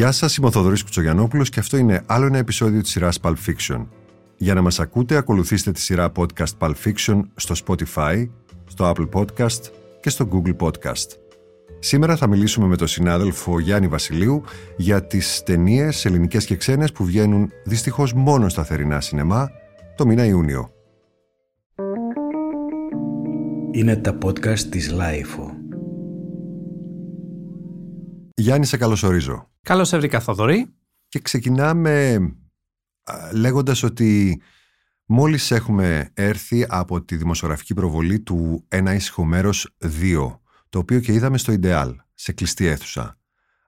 Γεια σας, είμαι ο Θοδωρής Κουτσογιανόπουλος και αυτό είναι άλλο ένα επεισόδιο της σειράς Pulp Fiction. Για να μας ακούτε, ακολουθήστε τη σειρά podcast Pulp Fiction στο Spotify, στο Apple Podcast και στο Google Podcast. Σήμερα θα μιλήσουμε με τον συνάδελφο Γιάννη Βασιλείου για τις ταινίες ελληνικές και ξένες που βγαίνουν δυστυχώς μόνο στα θερινά σινεμά το μήνα Ιούνιο. Είναι τα podcast της LiFO. Γιάννη, σε καλωσορίζω. Καλώς βρήκα, Θοδωρή. Και ξεκινάμε λέγοντας ότι μόλις έχουμε έρθει από τη δημοσιογραφική προβολή του «Ένα ήσυχο μέρος 2», το οποίο και είδαμε στο Ιντεάλ, σε κλειστή αίθουσα.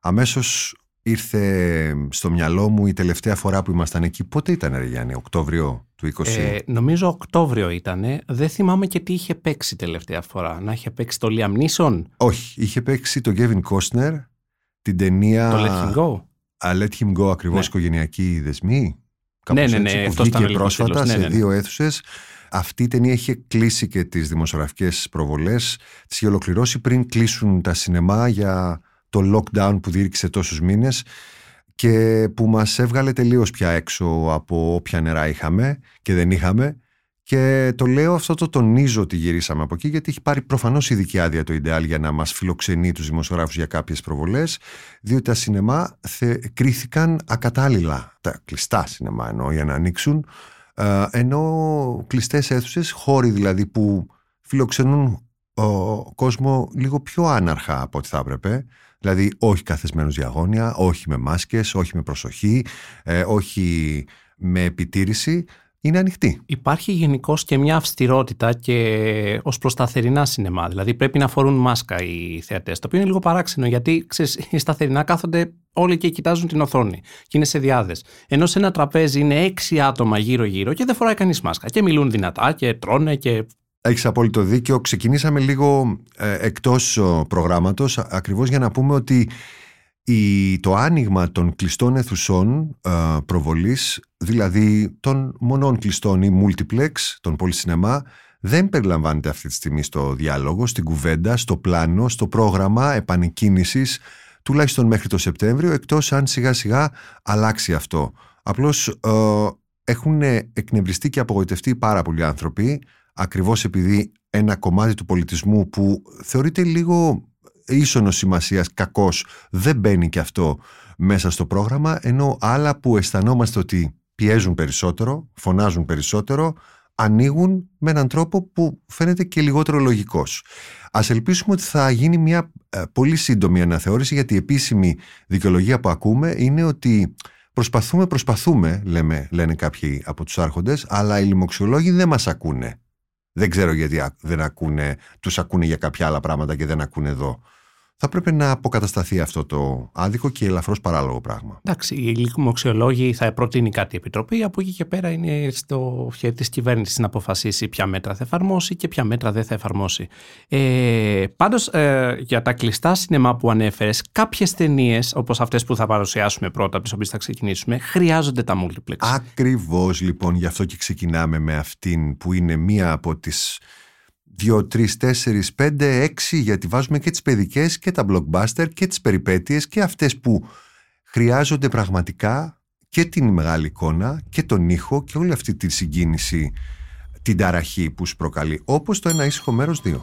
Αμέσως ήρθε στο μυαλό μου η τελευταία φορά που ήμασταν εκεί. Πότε ήταν, ρε Γιάννη, Οκτώβριο του 20? Ε, νομίζω Οκτώβριο ήταν. Δεν θυμάμαι και τι είχε παίξει τελευταία φορά. Να είχε παίξει το Liam Neeson; Όχι, είχε παίξει το Gavin Costner, την ταινία... Το Let Him Go. A Let Him Go, ακριβώς Ναι. οικογενειακοί δεσμοί. Ναι, Κάπως ναι, ναι, έτσι, που αυτός ήταν ο βγήκε ελληνικός πρόσφατα τίτλος. σε Ναι, ναι, ναι. δύο αίθουσες. Αυτή η ταινία είχε κλείσει και τις δημοσιογραφικές προβολές. Τις είχε ολοκληρώσει πριν κλείσουν τα σινεμά για το lockdown που διήρκησε τόσους μήνες και που μας έβγαλε τελείως πια έξω από όποια νερά είχαμε και δεν είχαμε και το λέω αυτό το τονίζω ότι γυρίσαμε από εκεί γιατί έχει πάρει προφανώς ειδική άδεια το Ιντεάλ για να μας φιλοξενεί τους δημοσιογράφους για κάποιες προβολές διότι τα σινεμά θε, κρίθηκαν ακατάλληλα τα κλειστά σινεμά εννοώ για να ανοίξουν ε, ενώ κλειστές αίθουσες, χώροι δηλαδή που φιλοξενούν ο κόσμο λίγο πιο άναρχα από ό,τι θα έπρεπε. Δηλαδή όχι καθεσμένος διαγώνια, όχι με μάσκες, όχι με προσοχή, ε, όχι με επιτήρηση. Είναι ανοιχτή. Υπάρχει γενικώ και μια αυστηρότητα και ως προς τα θερινά σινεμά. Δηλαδή πρέπει να φορούν μάσκα οι θεατές. Το οποίο είναι λίγο παράξενο γιατί ξέρεις, στα θερινά κάθονται όλοι και κοιτάζουν την οθόνη και είναι σε διάδες. Ενώ σε ένα τραπέζι είναι έξι άτομα γύρω-γύρω και δεν φοράει κανείς μάσκα. Και μιλούν δυνατά και τρώνε και. Έχεις απόλυτο δίκιο. Ξεκινήσαμε λίγο ε, εκτός ο, προγράμματος α- ακριβώς για να πούμε ότι η, το άνοιγμα των κλειστών αιθουσών ε, προβολής, δηλαδή των μονών κλειστών ή multiplex, των πολυσινεμά, δεν περιλαμβάνεται αυτή τη στιγμή στο διάλογο, στην κουβέντα, στο πλάνο, στο πρόγραμμα επανεκκίνησης, τουλάχιστον μέχρι το Σεπτέμβριο, εκτός αν σιγά σιγά αλλάξει αυτό. Απλώς ε, έχουν εκνευριστεί και απογοητευτεί πάρα πολλοί άνθρωποι, ακριβώς επειδή ένα κομμάτι του πολιτισμού που θεωρείται λίγο ίσονος σημασίας κακός δεν μπαίνει και αυτό μέσα στο πρόγραμμα ενώ άλλα που αισθανόμαστε ότι πιέζουν περισσότερο, φωνάζουν περισσότερο ανοίγουν με έναν τρόπο που φαίνεται και λιγότερο λογικός. Ας ελπίσουμε ότι θα γίνει μια ε, πολύ σύντομη αναθεώρηση γιατί η επίσημη δικαιολογία που ακούμε είναι ότι προσπαθούμε, προσπαθούμε λέμε, λένε κάποιοι από τους άρχοντες αλλά οι λοιμοξιολόγοι δεν μας ακούνε. Δεν ξέρω γιατί α- δεν ακούνε, τους ακούνε για κάποια άλλα πράγματα και δεν ακούνε εδώ. Θα πρέπει να αποκατασταθεί αυτό το άδικο και ελαφρώς παράλογο πράγμα. Εντάξει, οι λοιμοξιολόγοι θα προτείνει κάτι η Επιτροπή. Από εκεί και πέρα είναι στο χέρι της κυβέρνησης να αποφασίσει ποια μέτρα θα εφαρμόσει και ποια μέτρα δεν θα εφαρμόσει. Ε, Πάντως, ε, για τα κλειστά σινεμά που ανέφερες, κάποιες ταινίες, όπως αυτές που θα παρουσιάσουμε πρώτα, από τις οποίες θα ξεκινήσουμε, χρειάζονται τα multiplex. Ακριβώς λοιπόν γι' αυτό και ξεκινάμε με αυτήν που είναι μία από τις δύο, τρεις, τέσσερις, πέντε, έξι γιατί βάζουμε και τις παιδικές και τα blockbuster και τις περιπέτειες και αυτές που χρειάζονται πραγματικά και την μεγάλη εικόνα και τον ήχο και όλη αυτή τη συγκίνηση την ταραχή που σου προκαλεί όπως το ένα ήσυχο μέρος 2.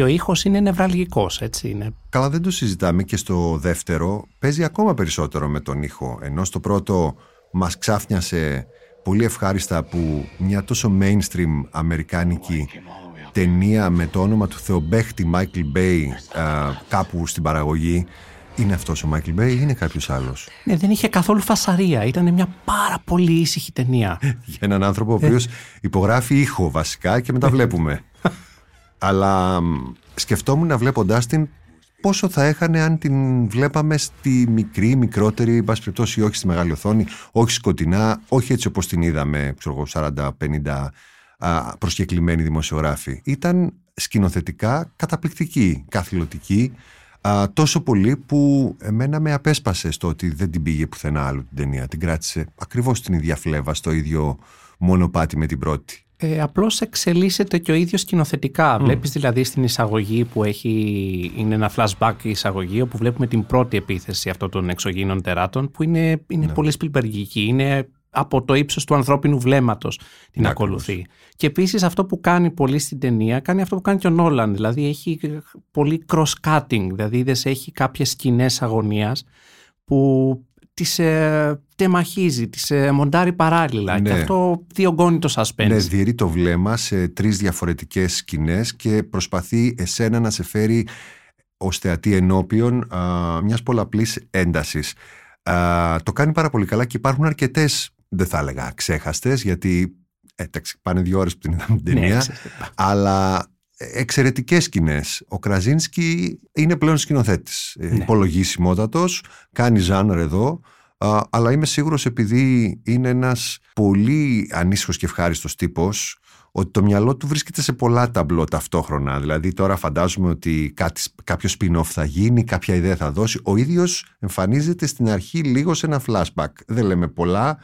Το οποίο ήχος είναι νευραλγικός, έτσι είναι. Καλά δεν το συζητάμε και στο δεύτερο παίζει ακόμα περισσότερο με τον ήχο ενώ στο πρώτο μας ξάφνιασε πολύ ευχάριστα που μια τόσο mainstream αμερικάνικη ταινία με το όνομα του θεομπέχτη Michael Bay α, κάπου στην παραγωγή είναι αυτός ο Michael Bay ή είναι κάποιος άλλος; Ναι, δεν είχε καθόλου φασαρία. Ήταν μια πάρα πολύ ήσυχη ταινία. για έναν άνθρωπο ο οποίος υπογράφει ήχο βασικά και μετά βλέπουμε αλλά μ, σκεφτόμουν βλέποντάς την πόσο θα έχανε αν την βλέπαμε στη μικρή, μικρότερη, εν πάση περιπτώσει όχι στη μεγάλη οθόνη, όχι σκοτεινά, όχι έτσι όπως την είδαμε, ξέρω εγώ, 40-50 α, προσκεκλημένοι δημοσιογράφοι. Ήταν σκηνοθετικά καταπληκτική, καθηλωτική, α, τόσο πολύ που εμένα με απέσπασε στο ότι δεν την πήγε πουθενά άλλου την ταινία. Την κράτησε ακριβώς την ίδια φλέβα, στο ίδιο μονοπάτι με την πρώτη. Ε, απλώς εξελίσσεται και ο ίδιος σκηνοθετικά. Βλέπεις δηλαδή στην εισαγωγή που έχει, είναι ένα flashback η εισαγωγή όπου βλέπουμε την πρώτη επίθεση αυτών των εξωγήινων τεράτων που είναι, είναι πολύ σπιλπεργική. Είναι από το ύψος του ανθρώπινου βλέμματος την Ναι, ακολουθεί. Και επίσης αυτό που κάνει πολύ στην ταινία κάνει αυτό που κάνει και ο Νόλαν. Δηλαδή έχει πολύ cross-cutting, δηλαδή είδες, έχει κάποιες σκηνές αγωνίας που τις ε, τεμαχίζει, τις ε, μοντάρει παράλληλα Ναι. και αυτό διωγγώνει το suspense. Ναι, διαιρεί το βλέμμα σε τρεις διαφορετικές σκηνές και προσπαθεί εσένα να σε φέρει ως θεατή ενώπιον α, μιας πολλαπλής έντασης. Α, το κάνει πάρα πολύ καλά και υπάρχουν αρκετές, δεν θα έλεγα ξέχαστες, γιατί ε, εντάξει, πάνε δύο ώρες που την είδαμε την Ναι, ταινία, ξέρεις, αλλά εξαιρετικές σκηνές. Ο Κραζίνσκι είναι πλέον σκηνοθέτης, ε, Ναι. υπολογίσιμότατος, κάνει ζάνρ εδώ, α, αλλά είμαι σίγουρος επειδή είναι ένας πολύ ανήσυχος και ευχάριστος τύπος, ότι το μυαλό του βρίσκεται σε πολλά ταμπλό ταυτόχρονα. Δηλαδή τώρα φαντάζομαι ότι κάτι, κάποιο spin-off θα γίνει, κάποια ιδέα θα δώσει. Ο ίδιος εμφανίζεται στην αρχή λίγο σε ένα flashback. Δεν λέμε πολλά.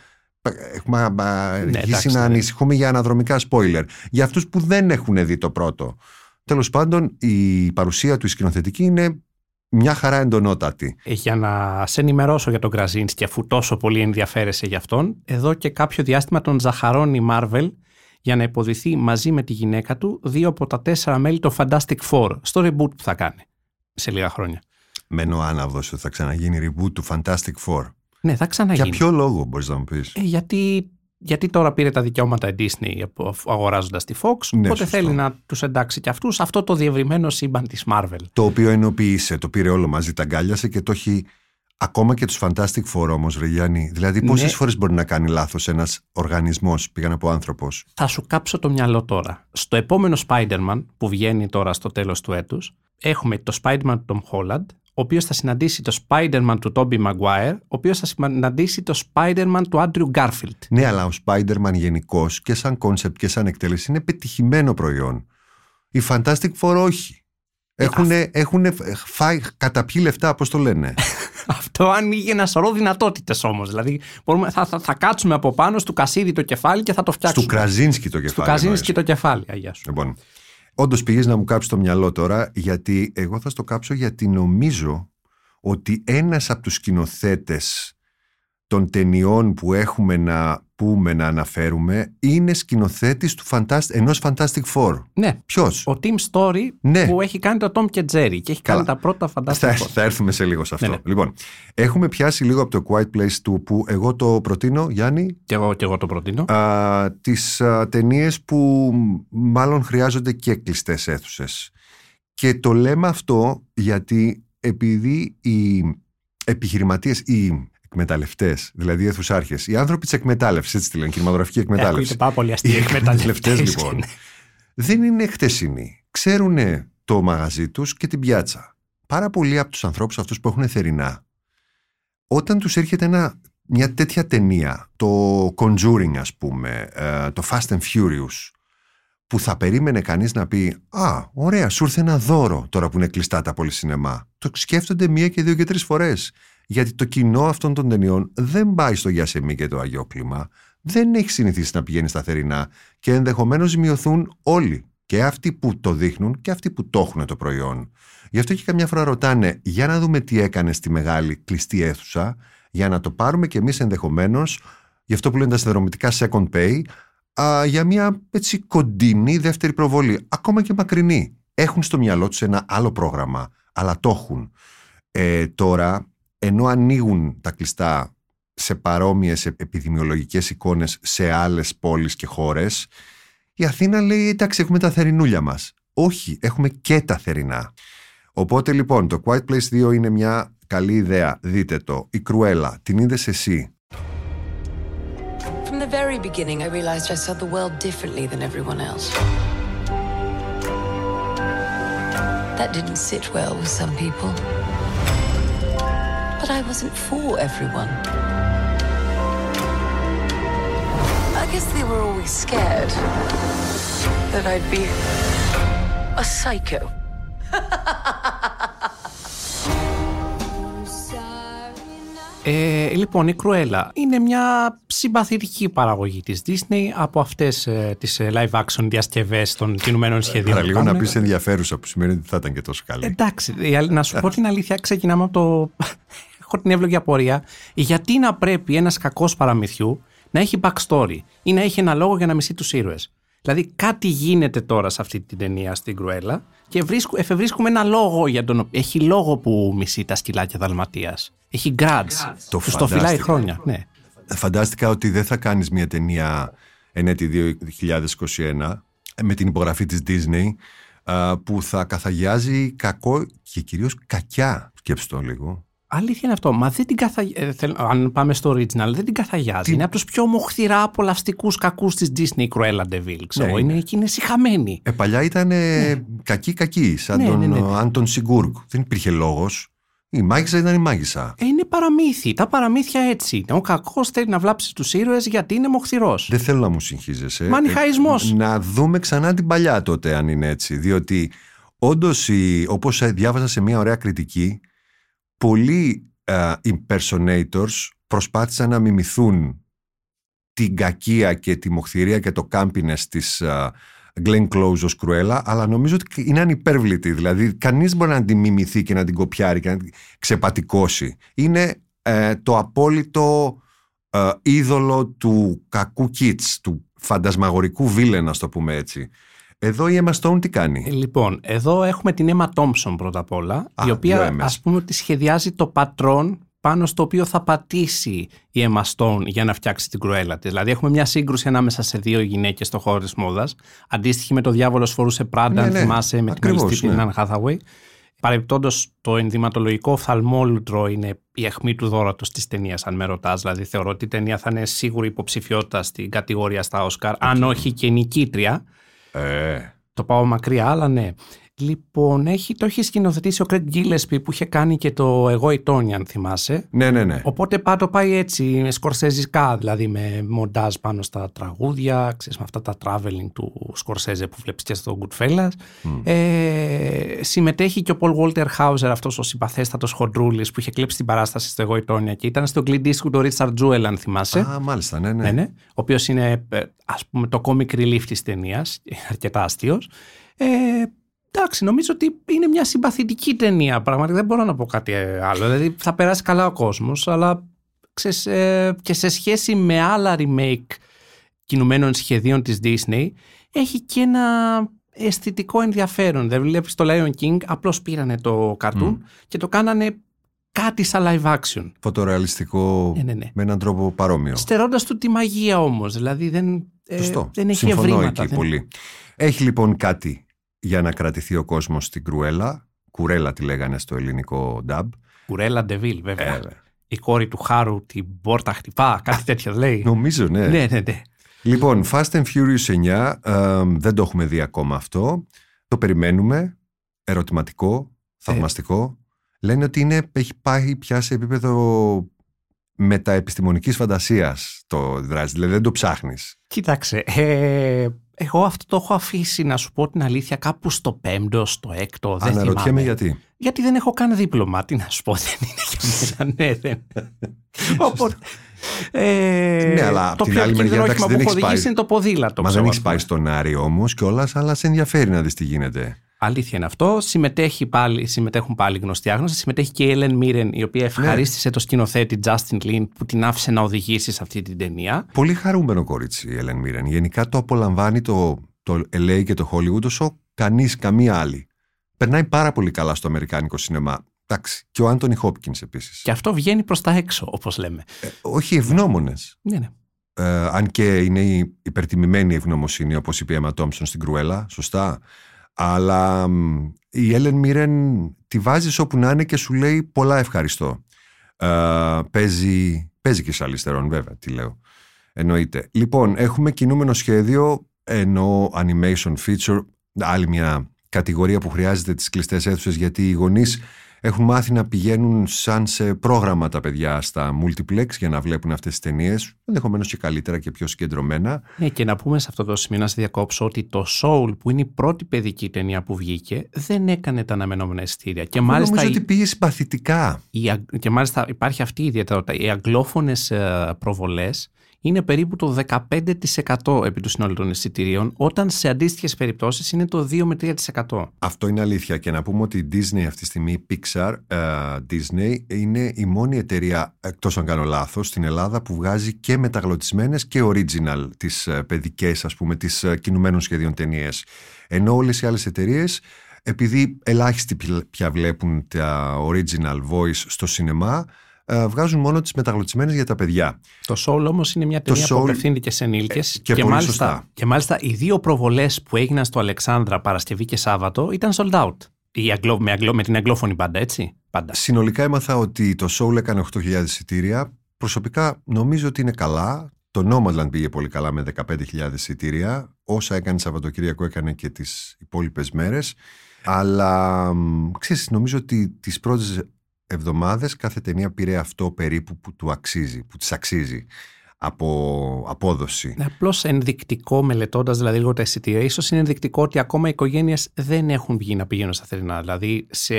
Έχουμε α, αρχίσει Ναι, εντάξει, να ναι. ανησυχούμε για αναδρομικά spoiler. Για αυτούς που δεν έχουν δει το πρώτο. Τέλος πάντων, η παρουσία του η σκηνοθετική είναι μια χαρά εντονότατη. Ε, Για να σε ενημερώσω για τον Κραζίνσκι, αφού τόσο πολύ ενδιαφέρεσαι για αυτόν, εδώ και κάποιο διάστημα τον ζαχαρώνει η Marvel για να υποδηθεί μαζί με τη γυναίκα του δύο από τα τέσσερα μέλη των Fantastic Four στο reboot που θα κάνει σε λίγα χρόνια. Μένω άναυδος ότι θα ξαναγίνει reboot του Fantastic Four. Ναι, θα ξαναγίνει. Για ποιο λόγο μπορείς να μου πεις; Ε, γιατί, γιατί τώρα πήρε τα δικαιώματα η Disney από- αγοράζοντας τη Fox, Ναι, οπότε σωστό. θέλει να τους εντάξει και αυτούς αυτό το διευρυμένο σύμπαν της Marvel. Το οποίο ενοποίησε, το πήρε όλο μαζί, τα αγκάλιασε και το έχει ακόμα και τους Fantastic Four όμως, ρε Γιάννη. Δηλαδή πόσες Ναι. φορές μπορεί να κάνει λάθος ένας οργανισμός, πήγα να πω άνθρωπος; Θα σου κάψω το μυαλό τώρα. Στο επόμενο Spider-Man που βγαίνει τώρα στο τέλος του έτους, έχουμε το Spider-Man του Tom Holland, ο οποίος θα συναντήσει το Spider-Man του Tobey Maguire, ο οποίος θα συναντήσει το Spider-Man του Andrew Garfield. Ναι, αλλά ο Spider-Man γενικώ και σαν κόνσεπτ και σαν εκτέλεση είναι πετυχημένο προϊόν. Οι Fantastic Four όχι. Έχουν, έχουν φάει καταπιεί λεφτά, πώς το λένε; Αυτό ανοίγει ένα σωρό δυνατότητες όμως. Δηλαδή, μπορούμε, θα, θα, θα κάτσουμε από πάνω στο κασίδι το κεφάλι και θα το φτιάξουμε. Του Κραζίνσκι το κεφάλι. Του Καζίνσκι εννοείς. και το κεφάλι, αγιά σου. Λοιπόν, όντως πήγε να μου κάψεις το μυαλό τώρα, γιατί εγώ θα στο κάψω γιατί νομίζω ότι ένας από τους σκηνοθέτες των ταινιών που έχουμε να πούμε, να αναφέρουμε, είναι σκηνοθέτης του Fantastic, ενός Fantastic Four. Ναι. Ποιος; Ο Tim Story Ναι. που έχει κάνει το Tom και Jerry και έχει Καλά. κάνει τα πρώτα Θα, φανταστικά. θα έρθουμε σε λίγο σε αυτό. Ναι, ναι. Λοιπόν, έχουμε πιάσει λίγο από το Quiet Place του που εγώ το προτείνω, Γιάννη, Και εγώ, και εγώ το προτείνω. α, τις α, ταινίες που μάλλον χρειάζονται και κλειστές αίθουσες. Και το λέμε αυτό γιατί επειδή οι επιχειρηματίες, οι εκμεταλλευτές, δηλαδή οι αιθουσάρχες, οι άνθρωποι της εκμετάλλευσης, έτσι τη λένε, κινηματογραφική εκμετάλλευση. Ακούγεται πάρα πολύ αστείο Οι εκμεταλλευτές εκμεταλλευτές, λοιπόν ναι. δεν είναι χτεσινοί. Ξέρουν το μαγαζί τους και την πιάτσα. Πάρα πολλοί από τους ανθρώπους αυτούς που έχουν θερινά, όταν τους έρχεται ένα, μια τέτοια ταινία, το Conjuring ας πούμε, ε, το Fast and Furious, που θα περίμενε κανείς να πει «Α, ωραία, σου ήρθε ένα δώρο τώρα που είναι κλειστά τα πολυσινεμά». Το σκέφτονται μία και δύο και τρεις φορές. Γιατί το κοινό αυτών των ταινιών δεν πάει στο Γιασεμί και το Αγιόκλημα, δεν έχει συνηθίσει να πηγαίνει στα θερινά και ενδεχομένως ζημιωθούν όλοι. Και αυτοί που το δείχνουν και αυτοί που το έχουν το προϊόν. Γι' αυτό και καμιά φορά ρωτάνε για να δούμε τι έκανε στη μεγάλη κλειστή αίθουσα, για να το πάρουμε κι εμείς ενδεχομένως, γι' αυτό που λένε τα συνδρομητικά second pay, α, για μια έτσι κοντινή δεύτερη προβολή, ακόμα και μακρινή. Έχουν στο μυαλό τους ένα άλλο πρόγραμμα, αλλά το έχουν. Ε, τώρα, ενώ ανοίγουν τα κλειστά σε παρόμοιες επιδημιολογικές εικόνες σε άλλες πόλεις και χώρες, η Αθήνα λέει εντάξει έχουμε τα θερινούλια μας. Όχι, έχουμε και τα θερινά. Οπότε λοιπόν το Quiet Place 2 είναι μια καλή ιδέα. Δείτε το. Η Κρουέλα, την είδες εσύ; From the very beginning, I realized I saw the world differently than everyone else. That didn't sit well with some people. But I wasn't for everyone. I guess they were always scared that I'd be a psycho. Ε, λοιπόν, η Κρουέλα είναι μια συμπαθητική παραγωγή της Disney από αυτές ε, τις ε, live action διασκευές των κινουμένων σχεδίων. Παραλίγο που να κάνουν. πεις ενδιαφέρουσα που σημαίνει ότι δεν θα ήταν και τόσο καλή. Εντάξει, η αλ- να σου πω την αλήθεια, ξεκινάμε από το... Έχω την εύλογη απορία. Γιατί να πρέπει ένας κακός παραμυθιού να έχει backstory ή να έχει ένα λόγο για να μισεί τους ήρωες. Δηλαδή κάτι γίνεται τώρα σε αυτή την ταινία στην Κρουέλα και βρίσκου, εφευρίσκουμε ένα λόγο για τον οποίο... Έχει λόγο που μισεί τα σκυλάκια Δαλματίας. Έχει grudge. Το Τους το φυλάει φαντάστηκα. χρόνια. Ναι. Φαντάστηκα ότι δεν θα κάνεις μια ταινία εν έτη 2021 με την υπογραφή της Disney α, που θα καθαγιάζει κακό και κυρίως κακιά. Σκέψτε το λίγο. Αλήθεια είναι αυτό. Μα δεν την καθαγιάζει. αν πάμε στο original, δεν την καθαγιάζει. Είναι από του πιο μοχθηρά απολαυστικού κακούς της Disney η Cruella de Vil. Ξέρω. Ναι, είναι, είναι. και είναι συχαμένη. Ε, παλιά ήταν κακή-κακή, σαν Ναι, τον ναι, ναι. ε, Άντων Σιγκούργκ. Δεν υπήρχε λόγος. Η μάγισσα ήταν η μάγισσα. Ε, είναι παραμύθι. Τα παραμύθια έτσι είναι. Ο κακός θέλει να βλάψει τους ήρωες γιατί είναι μοχθηρός. Δεν θέλω να μου συγχύζεσαι. Μανιχαϊσμός. Ε, να δούμε ξανά την παλιά τότε, αν είναι έτσι. Διότι όντως, όπως διάβασα σε μια ωραία κριτική, πολλοί ε, impersonators προσπάθησαν να μιμηθούν την κακία και τη μοχθηρία και το κάμπινες της ε, Glenn Close ως Κρουέλα, αλλά νομίζω ότι είναι ανυπέρβλητη. Δηλαδή, κανείς μπορεί να την μιμηθεί και να την κοπιάρει και να την ξεπατικώσει. Είναι ε, το απόλυτο ε, είδωλο του κακού κιτς, του φαντασμαγορικού βίλεν, να το πούμε έτσι. Εδώ η Emma Stone τι κάνει; Ε, Λοιπόν, εδώ έχουμε την Emma Thompson πρώτα απ' όλα, Α, η δύο οποία Emmas. ας πούμε ότι σχεδιάζει το πατρόν πάνω στο οποίο θα πατήσει η Emma Stone για να φτιάξει την κρουέλα της. Δηλαδή έχουμε μια σύγκρουση ανάμεσα σε δύο γυναίκες στο χώρο της μόδας, αντίστοιχη με το διάβολος φορούσε Πράντα, Ναι, αν ναι. θυμάσαι, με την Ακριβώς, αληστή ναι. την Anne Hathaway. Παρεμπιπτόντως το ενδυματολογικό οφθαλμόλουτρο είναι η αιχμή του δόρατος της ταινίας, αν με ρωτάς. Δηλαδή θεωρώ ότι η ταινία θα είναι σίγουρη υποψηφιότητα στην κατηγορία στα Όσκαρ, αν όχι και νικήτρια. Ε, Το πάω μακριά, αλλά ναι. Λοιπόν, έχει, το έχει σκηνοθετήσει ο Craig Gillespie που είχε κάνει και το Εγώ η Τόνι, αν θυμάσαι. ναι, ναι, ναι. Οπότε πάντο πάει έτσι, με σκορσέζικα, δηλαδή με μοντάζ πάνω στα τραγούδια, ξέρεις, με αυτά τα traveling του Σκορσέζε που βλέπεις και στο Goodfellas. Ε, συμμετέχει και ο Paul Walter Hauser, αυτός ο συμπαθέστατος χοντρούλης που είχε κλέψει την παράσταση στο Εγώ η Τόνια και ήταν στο Clint Eastwood του Richard Jewell, αν θυμάσαι. Α, μάλιστα, ναι, ναι. Ναι, ναι. Ο οποίος είναι, ε, ας πούμε, το comic relief της ταινίας, αρκετά αστείος. Ε, εντάξει, νομίζω ότι είναι μια συμπαθητική ταινία. Πραγματικά δεν μπορώ να πω κάτι ε, άλλο. Δηλαδή θα περάσει καλά ο κόσμος, αλλά ξέρεις, ε, και σε σχέση με άλλα remake κινουμένων σχεδίων της Disney, έχει και ένα αισθητικό ενδιαφέρον. Δεν βλέπεις το Lion King, απλώς πήρανε το cartoon και το κάνανε κάτι σαν live action. Φωτορεαλιστικό Ναι, ναι, ναι. με έναν τρόπο παρόμοιο. Στερώντας του τη μαγεία όμως, δηλαδή δεν, ε, Σωστό. δεν έχει Συμφωνώ ευρήματα. εκεί δεν- πολύ. Έχει λοιπόν κάτι για να κρατηθεί ο κόσμος στην Κρουέλα. Κουρέλα τη λέγανε στο ελληνικό dub. Κουρέλα Ντεβίλ, βέβαια. Ε, Η κόρη του Χάρου την πόρτα χτυπά, κάτι τέτοιο λέει. νομίζω, ναι. ναι, ναι, ναι. Λοιπόν, Fast and Furious 9, ε, δεν το έχουμε δει ακόμα αυτό. Το περιμένουμε. Ερωτηματικό, θαυμαστικό. Λένε ότι είναι, έχει πάει πια σε επίπεδο μεταεπιστημονικής φαντασίας το δράση. Δηλαδή δεν το ψάχνεις. Κοίταξε, ε, εγώ αυτό το έχω αφήσει να σου πω την αλήθεια κάπου στο πέμπτο, στο έκτο, δεν Αναρωτιέμαι θυμάμαι. γιατί. Γιατί δεν έχω καν δίπλωμα, τι να σου πω, δεν είναι για μένα, ναι, δεν. Οπότε, ε, Ναι, αλλά απ' το την πιο άλλη μεριά, επικίνδυνο εντάξει, όχημα δεν που έχω έχεις οδηγήσει πάει- είναι το ποδήλατο. Μα ξέρω, δεν ας έχεις πάει πούμε. στον Άρη όμως κιόλας, αλλά σε ενδιαφέρει να δεις τι γίνεται. Αλήθεια είναι αυτό. Συμμετέχει πάλι, συμμετέχουν πάλι γνωστοί άγνωστοι. Συμμετέχει και η Έλεν Μίρεν, η οποία ευχαρίστησε το σκηνοθέτη Justin Lin που την άφησε να οδηγήσει σε αυτή την ταινία. Πολύ χαρούμενο κορίτσι η Ελεν Μίρεν. Γενικά το απολαμβάνει το, το LA και το Hollywood όσο κανείς, καμία άλλη. Περνάει πάρα πολύ καλά στο αμερικάνικο σινεμά. Εντάξει, και ο Άντωνι Χόπκινς επίσης. Και αυτό βγαίνει προς τα έξω, όπως λέμε. Ε, όχι ευγνώμονες. Ναι, ναι. Ε, αν και είναι η υπερτιμημένη ευγνωμοσύνη, όπως είπε η Emma Thompson στην Κρουέλα, σωστά. Αλλά μ, η Έλεν Μίρεν τη βάζεις όπου να είναι και σου λέει πολλά ευχαριστώ. Ε, παίζει, παίζει και σε αριστερών βέβαια, τι λέω. Εννοείται. Λοιπόν, έχουμε κινούμενο σχέδιο, ενώ animation feature, άλλη μια κατηγορία που χρειάζεται τις κλειστές αίθουσες γιατί οι γονείς έχουν μάθει να πηγαίνουν σαν σε πρόγραμμα τα παιδιά στα multiplex για να βλέπουν αυτές τις ταινίες, ενδεχομένως και καλύτερα και πιο συγκεντρωμένα. Ναι, και να πούμε σε αυτό το σημείο να σε διακόψω ότι το Soul, που είναι η πρώτη παιδική ταινία που βγήκε, δεν έκανε τα αναμενόμενα εισιτήρια. Και μάλιστα, Νομίζω η- ότι πήγε συμπαθητικά. η αγ- και μάλιστα υπάρχει αυτή η ιδιαιτερότητα. Οι αγγλόφωνες ε, προβολές είναι περίπου το 15% επί του συνόλου των εισιτηρίων, όταν σε αντίστοιχες περιπτώσεις είναι το 2 με 3%. Αυτό είναι αλήθεια και να πούμε ότι η Disney αυτή τη στιγμή, η Pixar ε, Disney, είναι η μόνη εταιρεία, εκτός αν κάνω λάθος, στην Ελλάδα που βγάζει και μεταγλωτισμένες και original τις ε, παιδικές, ας πούμε, τις ε, κινουμένων σχεδίων ταινίες. Ενώ όλες οι άλλες εταιρείες, επειδή ελάχιστοι πι- πια βλέπουν τα original voice στο σινεμά, ε, βγάζουν μόνο τις μεταγλωτισμένες για τα παιδιά. Το Soul όμως είναι μια ταινία που Soul- απευθύνεται και σε ενήλικες Ε, και πολύ μάλιστα, σωστά. και μάλιστα οι δύο προβολές που έγιναν στο Αλεξάνδρα Παρασκευή και Σάββατο ήταν sold out. Η αγγλο, με, αγγλο, με την αγγλόφωνη πάντα, έτσι; Πάντα. Συνολικά έμαθα ότι το Soul έκανε 8.000 εισιτήρια. Προσωπικά νομίζω ότι είναι καλά. Το Nomadland πήγε πολύ καλά με 15.000 εισιτήρια. Όσα έκανε Σαββατοκύριακο έκανε και τις υπόλοιπες μέρες. Αλλά μ, ξέρεις, νομίζω ότι τις πρώτες εβδομάδες κάθε ταινία πήρε αυτό περίπου που του αξίζει, που της αξίζει από απόδοση. Είναι απλώς ενδεικτικό, μελετώντας δηλαδή λίγο τα εισιτήρια, ίσως είναι ενδεικτικό ότι ακόμα οι οικογένειες δεν έχουν βγει να πηγαίνουν στα θερινά. Δηλαδή, σε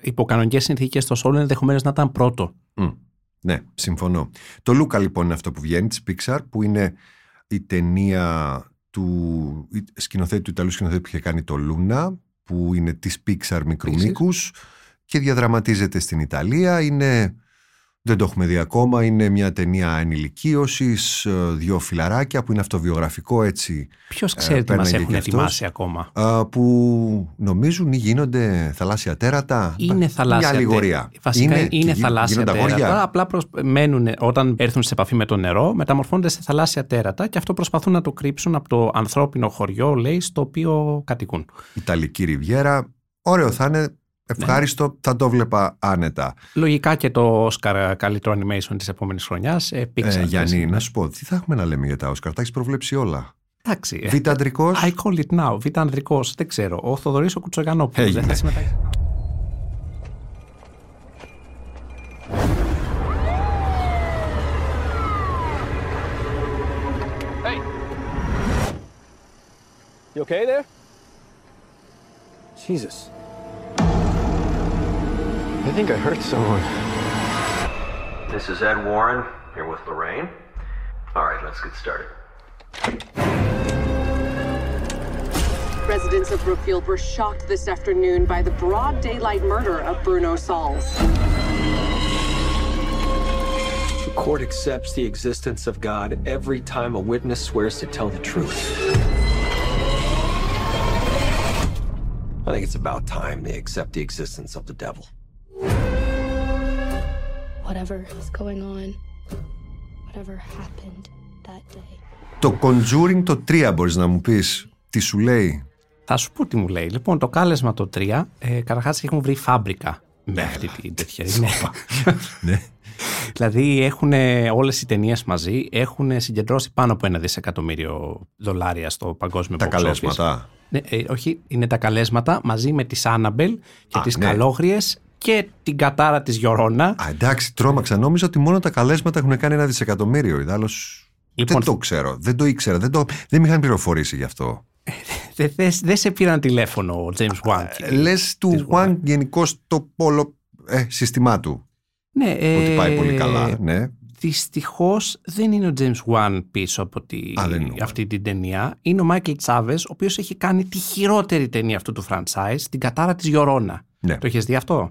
υποκανονικές συνθήκες, το Soul ενδεχομένως να ήταν πρώτο. Μμ, ναι, συμφωνώ. Το Λούκα λοιπόν είναι αυτό που βγαίνει της Pixar που είναι η ταινία του η σκηνοθέτη του Ιταλού σκηνοθέτη που είχε κάνει το Λούνα που είναι της Pixar μικρού Επίσης. Μήκους και διαδραματίζεται στην Ιταλία. Είναι, δεν το έχουμε δει ακόμα, είναι μια ταινία ενηλικίωσης, ε, δύο φιλαράκια που είναι αυτοβιογραφικό έτσι Ποιος ξέρει τι μας πέρναγε έχουν και αυτός. ετοιμάσει ακόμα; α, που νομίζουν ή γίνονται θαλάσσια τέρατα. Είναι θαλάσσια Μια τέρατα. αλληγορία. Βασικά είναι, και γι- θαλάσσια γίνονται τέρατα. αγόρια. Απλά προς, μένουν, όταν έρθουν σε επαφή με το νερό, μεταμορφώνονται σε θαλάσσια τέρατα και αυτό προσπαθούν να το κρύψουν από το ανθρώπινο χωριό, λέει, στο οποίο κατοικούν. Ιταλική Ριβιέρα. Ωραίο θα είναι. Ευχάριστο, θα το βλέπα άνετα. Λογικά και το Oscar καλύτερο animation της επόμενης χρονιάς. Ε, Pixar, Ε, Γιάννη, έτσι. να σου πω, τι θα έχουμε να λέμε για τα Όσκαρ. Τα έχεις προβλέψει όλα. Εντάξει. ε, Β' αντρικός. I call it now. Β' ανδρικός, δεν ξέρω. Ο Θοδωρής ο Κουτσογιανόπουλος δεν Έγινε. θα συμμετάξει. You okay there? Jesus. I think I hurt someone. This is Ed Warren here with Lorraine. All right, let's get started. Residents of Brookfield were shocked this afternoon by the broad daylight murder of Bruno Sauls. The court accepts the existence of God every time a witness swears to tell the truth. I think it's about time they accept the existence of the devil. Whatever is going on, whatever happened that day. Το Conjuring το 3 μπορείς να μου πεις τι σου λέει; Θα σου πω τι μου λέει. Λοιπόν, το κάλεσμα το 3, ε, καταρχάς έχουν βρει φάμπρικα με αυτή την τέτοια. Ναι. ναι. δηλαδή έχουν όλες οι ταινίες μαζί έχουν συγκεντρώσει πάνω από ένα δισεκατομμύριο δολάρια στο παγκόσμιο Τα box office. καλέσματα. Ναι, ε, όχι, είναι τα καλέσματα μαζί με τις Άναμπελ και Α, τις ναι. Καλόγριες και την κατάρα της Γιωρώνα. Α, εντάξει, τρόμαξα. Νόμιζα ότι μόνο τα καλέσματα έχουν κάνει ένα δισεκατομμύριο. Ιδάλλως Λοιπόν, δεν το ξέρω. Δεν το ήξερα. Δεν, το, δεν με είχαν πληροφορήσει γι' αυτό. δεν δεν- δεν σε πήραν τηλέφωνο ο James Wan. Λες του της Wang γενικώς το πόλο ε, σύστημά του. Ναι, Ότι πάει ε, πολύ καλά. Ναι. Δυστυχώς δεν είναι ο James Wan πίσω από τη, Α, δεν είναι ο αυτή την ταινία. Είναι ο Michael Τσάβε, ο οποίος έχει κάνει τη χειρότερη ταινία αυτού του franchise, την κατάρα της Γιωρώνα. ναι. Το έχεις δει αυτό;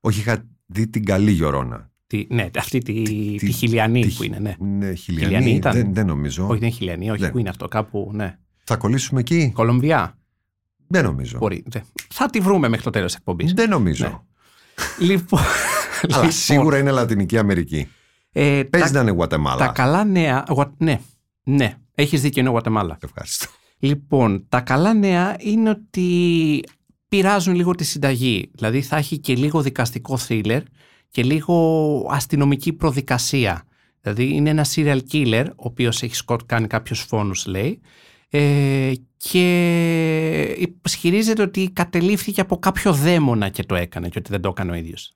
Όχι, είχα δει την καλή Γιωρώνα. Τη, ναι, αυτή τη, τη, τη- χιλιανή τη- που είναι, ναι. Ναι, χιλιανή. Χιλιανή ήταν; Δεν, δεν νομίζω. Όχι, δεν είναι χιλιανή, όχι, Δεν. πού είναι αυτό, κάπου, ναι. Θα κολλήσουμε εκεί; Κολομβιά. Δεν νομίζω. Μπορεί. ναι. Θα τη βρούμε μέχρι το τέλος της εκπομπής. Δεν νομίζω. Ναι. Λοιπόν. Αλλά λοιπόν, σίγουρα είναι Λατινική Αμερική. ε, Παίζει τα, να είναι Γουατεμάλα. τα καλά νέα. Γουα- ναι, ναι, έχεις δίκιο, είναι Γουατεμάλα. Ευχαριστώ. Λοιπόν, τα καλά νέα είναι ότι πειράζουν λίγο τη συνταγή. Δηλαδή θα έχει και λίγο δικαστικό θρίλερ και λίγο αστυνομική προδικασία. Δηλαδή είναι ένα serial killer, ο οποίος έχει σκοτ κάνει κάποιους φόνους λέει Ε, και ισχυρίζεται ότι κατελήφθηκε από κάποιο δαίμονα και το έκανε και ότι δεν το έκανε ο ίδιος.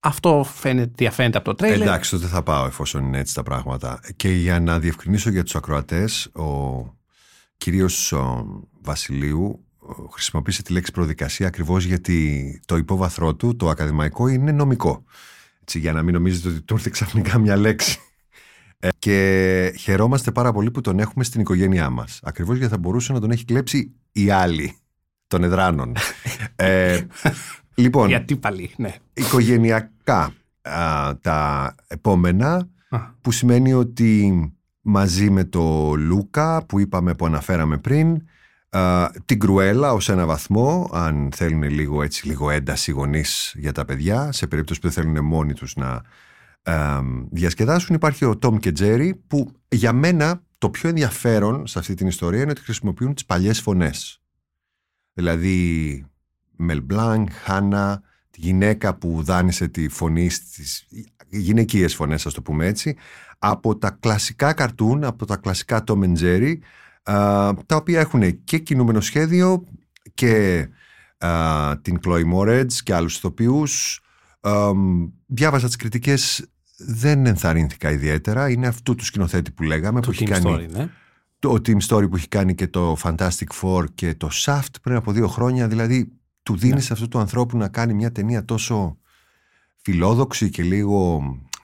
Αυτό φαίνεται, διαφαίνεται από το τρέιλερ. Εντάξει, τότε θα πάω εφόσον είναι έτσι τα πράγματα. Και για να διευκρινίσω για τους ακροατές, ο κυρίως ο Βασιλείου ο, χρησιμοποίησε τη λέξη προδικασία ακριβώς γιατί το υπόβαθρό του, το ακαδημαϊκό, είναι νομικό. Έτσι, για να μην νομίζετε ότι του ήρθε ξαφνικά μια λέξη. Ε, και χαιρόμαστε πάρα πολύ που τον έχουμε στην οικογένειά μας. Ακριβώς γιατί θα μπορούσε να τον έχει κλέψει οι άλλοι των εδράνων. ε, λοιπόν, Γιατί πάλι, ναι. οικογενειακά α, τα επόμενα Α. που σημαίνει ότι μαζί με το Λούκα που είπαμε που αναφέραμε πριν α, την Κρουέλα ως ένα βαθμό αν θέλουν λίγο έτσι λίγο ένταση οι γονείς για τα παιδιά σε περίπτωση που δεν θέλουν μόνοι τους να α, διασκεδάσουν υπάρχει ο Τόμ και Τζέρι που για μένα το πιο ενδιαφέρον σε αυτή την ιστορία είναι ότι χρησιμοποιούν τις παλιές φωνές. Δηλαδή Μελ Μπλάνκ, Χάνα, τη γυναίκα που δάνεισε τη φωνή στις γυναικείες φωνές, ας το πούμε έτσι, από τα κλασικά καρτούν, από τα κλασικά Tom and Jerry, α, τα οποία έχουν και κινούμενο σχέδιο και α, την Chloe Moretz και άλλους ηθοποιούς. Α, διάβασα τις κριτικές, δεν ενθαρρύνθηκα ιδιαίτερα. Είναι αυτού του σκηνοθέτη που λέγαμε, Το που έχει Team κάνει Story, ναι. το Team Story που έχει κάνει και το Fantastic Four και το Shaft πριν από δύο χρόνια. Δηλαδή, του δίνεις Ναι. σε αυτού του ανθρώπου να κάνει μια ταινία τόσο φιλόδοξη και λίγο α,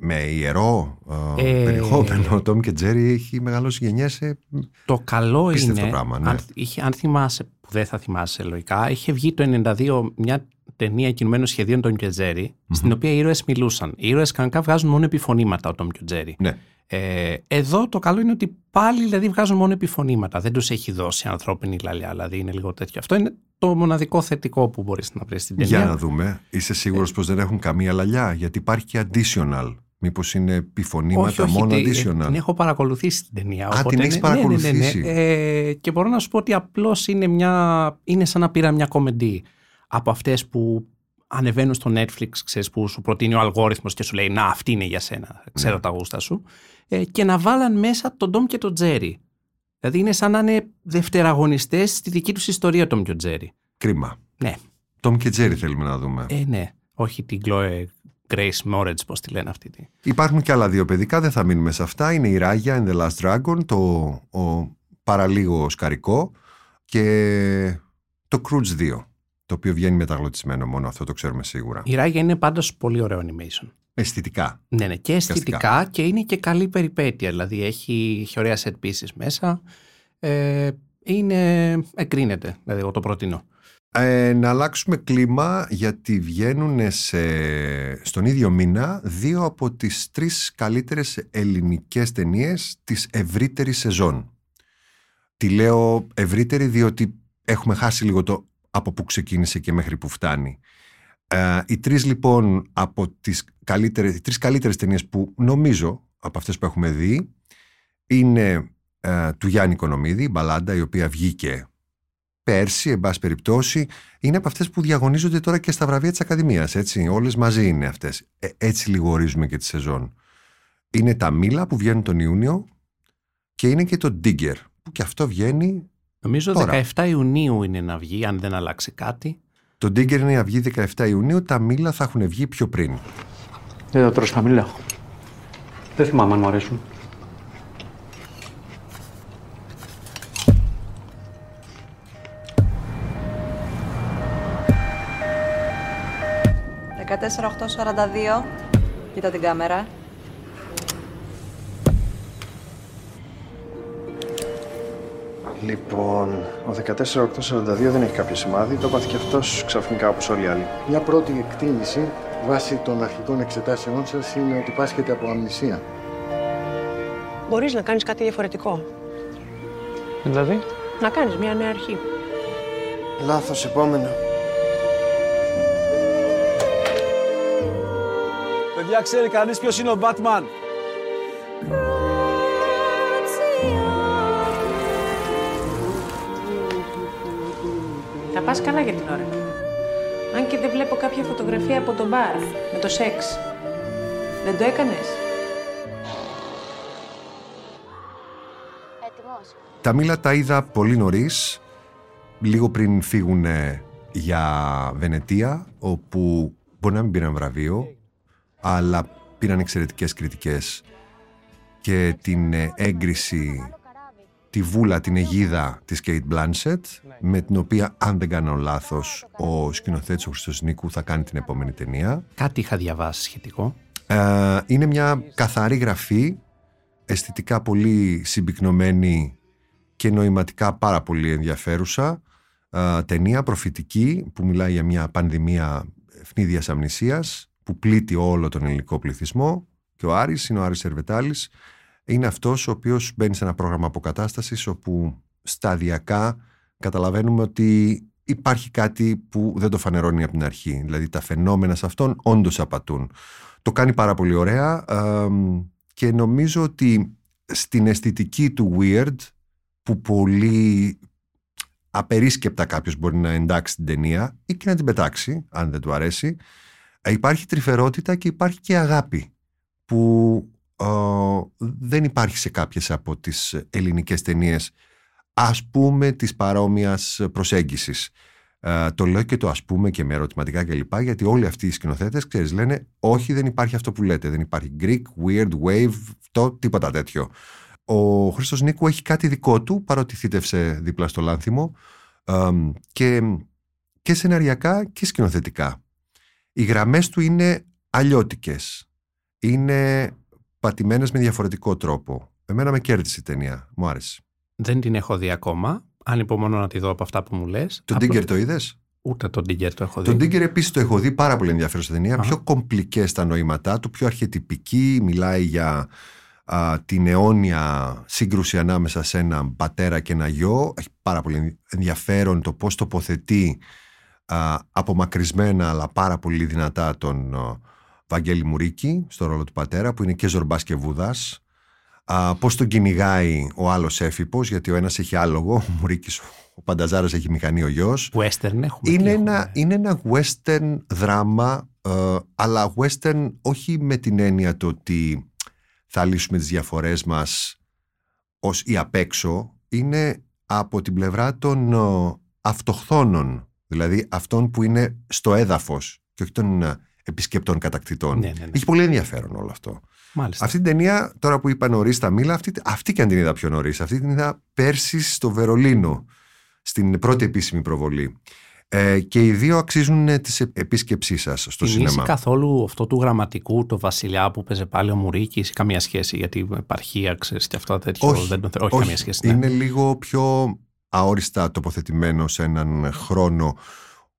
με ιερό ε, Ε, περιεχόμενο. Ο Τόμ και Τζέρι έχει μεγαλώσει γενιές σε... Το καλό Πίστευτο είναι, πράγμα, ναι. αν, είχε, αν θυμάσαι, που δεν θα θυμάσαι λογικά, είχε βγει το 92 μια ταινία κινουμένων σχεδίων των και Τζέρι, στην οποία οι ήρωες μιλούσαν. Οι ήρωες κανονικά βγάζουν μόνο επιφωνήματα ο Τόμ και ο Τζέρι. Ναι. Ε, εδώ το καλό είναι ότι πάλι δηλαδή βγάζουν μόνο επιφωνήματα. Δεν τους έχει δώσει ανθρώπινη λαλιά, δηλαδή είναι λίγο τέτοιο. Αυτό είναι το μοναδικό θετικό που μπορείς να βρεις στην ταινία. Για να δούμε. Είσαι σίγουρος πως δεν έχουν καμία λαλιά, γιατί υπάρχει και additional. Μήπως είναι επιφωνήματα μόνο τη- additional; την έχω παρακολουθήσει την ταινία. Α, οπότε την έχεις ναι, ναι, ναι, ναι, ναι. παρακολουθήσει. Ε, και μπορώ να σου πω ότι απλώς είναι μια... είναι σαν να πήρα μια κομμεντή από αυτές που ανεβαίνουν στο Netflix, ξέρεις, που σου προτείνει ο αλγόριθμος και σου λέει «Να, αυτή είναι για σένα, ξέρω Ναι. τα γούστα σου». Ε, και να βάλαν μέσα τον Ντόμ και τον Τζέρι. Δηλαδή είναι σαν να είναι δευτεραγωνιστές στη δική τους ιστορία Ντόμ και ο Τζέρι. Κρίμα. Ναι. Τόμ και Τζέρι θέλουμε να δούμε. Ε, ναι. Όχι την Chloe Grace Moretz, πώς τη λένε αυτή. τη. Υπάρχουν και άλλα δύο παιδικά, δεν θα μείνουμε σε αυτά. Είναι η Ράγια and the Last Dragon, το ο παραλίγο σκαρικό και το Croods 2, το οποίο βγαίνει μεταγλωτισμένο μόνο, αυτό το ξέρουμε σίγουρα. Η Ράγια είναι πάντως πολύ ωραίο animation. Αισθητικά. Ναι, ναι, και αισθητικά και είναι και καλή περιπέτεια. Δηλαδή έχει, έχει ωραία set pieces μέσα. Ε, είναι, εγκρίνεται, δηλαδή εγώ το προτείνω. Ε, να αλλάξουμε κλίμα γιατί βγαίνουν σε, στον ίδιο μήνα δύο από τις τρεις καλύτερες ελληνικές ταινίες της ευρύτερης σεζόν. Τη λέω ευρύτερη διότι έχουμε χάσει λίγο το από που ξεκίνησε και μέχρι που φτάνει. Ε, οι τρεις λοιπόν από τις καλύτερες, οι τρεις καλύτερες ταινίες που νομίζω από αυτές που έχουμε δει είναι ε, του Γιάννη Κονομίδη, η Μπαλάντα η οποία βγήκε πέρσι, εν πάση περιπτώσει, είναι από αυτές που διαγωνίζονται τώρα και στα βραβεία της Ακαδημίας, έτσι. Όλες μαζί είναι αυτές. Ε, έτσι λίγο ορίζουμε και τη σεζόν. Είναι τα Μήλα που βγαίνουν τον Ιούνιο και είναι και το Digger που και αυτό βγαίνει. Νομίζω Τώρα. 17 Ιουνίου είναι να βγει, αν δεν αλλάξει κάτι. Το Digger είναι να βγει 17 Ιουνίου, τα Μήλα θα έχουν βγει πιο πριν. Δεν θα τρως χαμηλά. Δεν θυμάμαι αν μου αρέσουν. «14842». Κοίτα την κάμερα. Λοιπόν, ο 14842 δεν έχει κάποιο σημάδι, το έπαθε και αυτός ξαφνικά όπως όλοι οι άλλοι. Μια πρώτη εκτίμηση βάσει των αρχικών εξετάσεών σας είναι ότι πάσχετε από αμνησία. Μπορείς να κάνεις κάτι διαφορετικό. Δηλαδή, Να κάνεις μια νέα αρχή. Λάθος, επόμενο. Παιδιά, ξέρει κανείς ποιος είναι ο Batman; Θα πας καλά για την ώρα. Αν και δεν βλέπω κάποια φωτογραφία από τον μπαρ με το σεξ. Δεν το έκανες; Έτοιμος. Τα Μήλα τα είδα πολύ νωρίς, λίγο πριν φύγουν για Βενετία, όπου μπορεί να μην πήραν βραβείο, αλλά πήραν εξαιρετικές κριτικές και την ε, έγκριση, τη βούλα, την αιγίδα της Kate Blanchett, με την οποία, αν δεν κάνω λάθος, ο σκηνοθέτης ο Χριστός Νίκου θα κάνει την επόμενη ταινία. Κάτι είχα διαβάσει σχετικό. Ε, είναι μια καθαρή γραφή, αισθητικά πολύ συμπυκνωμένη και νοηματικά πάρα πολύ ενδιαφέρουσα. Ε, ταινία προφητική που μιλάει για μια πανδημία ευνίδιας αμνησίας που πλήττει όλο τον ελληνικό πληθυσμό και ο Άρης είναι ο Άρης Ερβετάλης είναι αυτός ο οποίος μπαίνει σε ένα πρόγραμμα αποκατάστασης όπου σταδιακά καταλαβαίνουμε ότι υπάρχει κάτι που δεν το φανερώνει από την αρχή. Δηλαδή τα φαινόμενα σε αυτόν όντως απατούν. Το κάνει πάρα πολύ ωραία και νομίζω ότι στην αισθητική του weird που πολύ απερίσκεπτα κάποιος μπορεί να εντάξει την ταινία ή και να την πετάξει αν δεν του αρέσει υπάρχει τρυφερότητα και υπάρχει και αγάπη που δεν υπάρχει σε κάποιες από τις ελληνικές ταινίες ας πούμε της παρόμοιας προσέγγισης. Ε, το λέω και το ας πούμε και με ερωτηματικά κλπ. Γιατί όλοι αυτοί οι σκηνοθέτες, ξέρεις, λένε όχι δεν υπάρχει αυτό που λέτε. Δεν υπάρχει Greek, weird, wave, το, τίποτα τέτοιο. Ο Χρήστος Νίκου έχει κάτι δικό του, παρότι θύτευσε δίπλα στο λάνθιμο και, και σεναριακά και σκηνοθετικά. Οι γραμμές του είναι αλλιώτικες. Είναι πατημένες με διαφορετικό τρόπο. Εμένα με κέρδισε η ταινία. Μου άρεσε. Δεν την έχω δει ακόμα. Ανυπομονώ να τη δω από αυτά που μου λες. Τον Τίγκερ το είδες; Ούτε τον Τίγκερ το έχω δει. Τον Τίγκερ επίσης το έχω δει πάρα πολύ ενδιαφέρον ταινία. Πιο κομπλικές τα νοήματά του, πιο αρχιετυπική. Μιλάει για α, την αιώνια σύγκρουση ανάμεσα σε έναν πατέρα και ένα γιο. Έχει πάρα πολύ ενδιαφέρον το πώς τοποθετεί α, απομακρυσμένα αλλά πάρα πολύ δυνατά τον Βαγγέλη Μουρίκη στο ρόλο του πατέρα που είναι και Ζορμπάς και Βούδας. Πώς τον κυνηγάει ο άλλος έφυπος γιατί ο ένας έχει άλογο, ο Μουρίκης ο Πανταζάρας έχει μηχανή ο γιος. Western έχουμε είναι, ένα, είναι ένα western δράμα ε, αλλά western όχι με την έννοια το ότι θα λύσουμε τις διαφορές μας ως ή απ' έξω. Είναι από την πλευρά των ε, αυτοχθόνων δηλαδή αυτών που είναι στο έδαφος και όχι των ε, επισκεπτών κατακτητών. Ναι, ναι, ναι. Έχει πολύ ενδιαφέρον όλο αυτό. Μάλιστα. Αυτή την ταινία, τώρα που είπα νωρίς τα μήλα, αυτή, αυτή και αν την είδα πιο νωρίς. Αυτή την είδα πέρσι στο Βερολίνο, στην πρώτη επίσημη προβολή. Ε, και οι δύο αξίζουν ε, τη επίσκεψή σας στο Την σινεμά. καθόλου αυτό του γραμματικού, το Βασιλιά που παίζει πάλι ο Μουρίκης, καμία σχέση, γιατί επαρχία, ξέρεις και αυτό τέτοιο. Όχι, δεν τον θέλω. Όχι, καμία σχέση. Ναι. Είναι λίγο πιο αόριστα τοποθετημένο σε έναν χρόνο.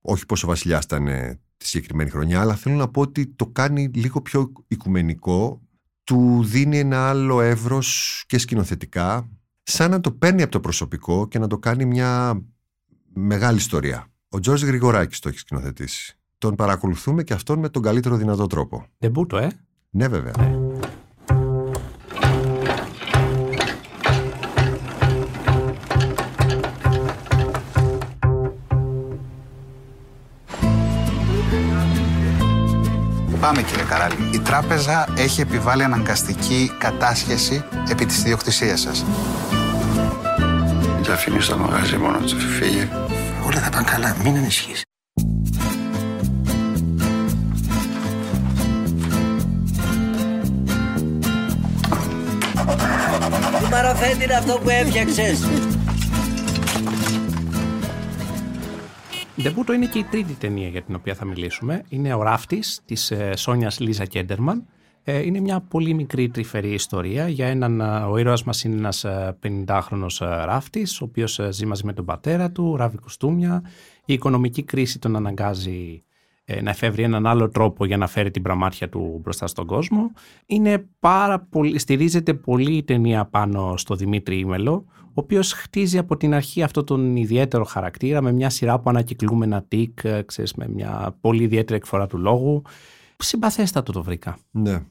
Όχι πως ο Βασιλιάς ήταν ε, τη συγκεκριμένη χρονιά, αλλά θέλω να πω ότι το κάνει λίγο πιο οικουμενικό, του δίνει ένα άλλο εύρος και σκηνοθετικά, σαν να το παίρνει από το προσωπικό και να το κάνει μια μεγάλη ιστορία. Ο Τζόρζ Γρηγοράκης το έχει σκηνοθετήσει. Τον παρακολουθούμε και αυτόν με τον καλύτερο δυνατό τρόπο. Δεν μπούτο, ε; Ναι, βέβαια. Πάμε κύριε Καράλη. Η τράπεζα έχει επιβάλει αναγκαστική κατάσχεση επί της ιδιοκτησίας σας. Μην τα αφήνεις στο μαγαζί μόνο του, φύγε. Όλα θα πάνε καλά, μην ανησυχείς. Τι μαραθέτη είναι αυτό που έφτιαξες; Ντεμπούτο είναι και η τρίτη ταινία για την οποία θα μιλήσουμε. Είναι ο ράφτης της ε, Σόνιας Λίζα Κέντερμαν. Ε, είναι μια πολύ μικρή τρυφερή ιστορία για έναν, ε, ο ήρωας μας είναι ένας 50χρονος ράφτης, ο οποίος ζει μαζί με τον πατέρα του, ράβει κουστούμια. Η οικονομική κρίση τον αναγκάζει να εφεύρει έναν άλλο τρόπο για να φέρει την πραμάτια του μπροστά στον κόσμο. Είναι πάρα πολύ, στηρίζεται πολύ η ταινία πάνω στο Δημήτρη Ήμελο, ο οποίος χτίζει από την αρχή αυτό τον ιδιαίτερο χαρακτήρα με μια σειρά από ανακυκλούμενα τικ, ξέρεις, με μια πολύ ιδιαίτερη εκφορά του λόγου. Συμπαθέστατο το βρήκα. Ναι.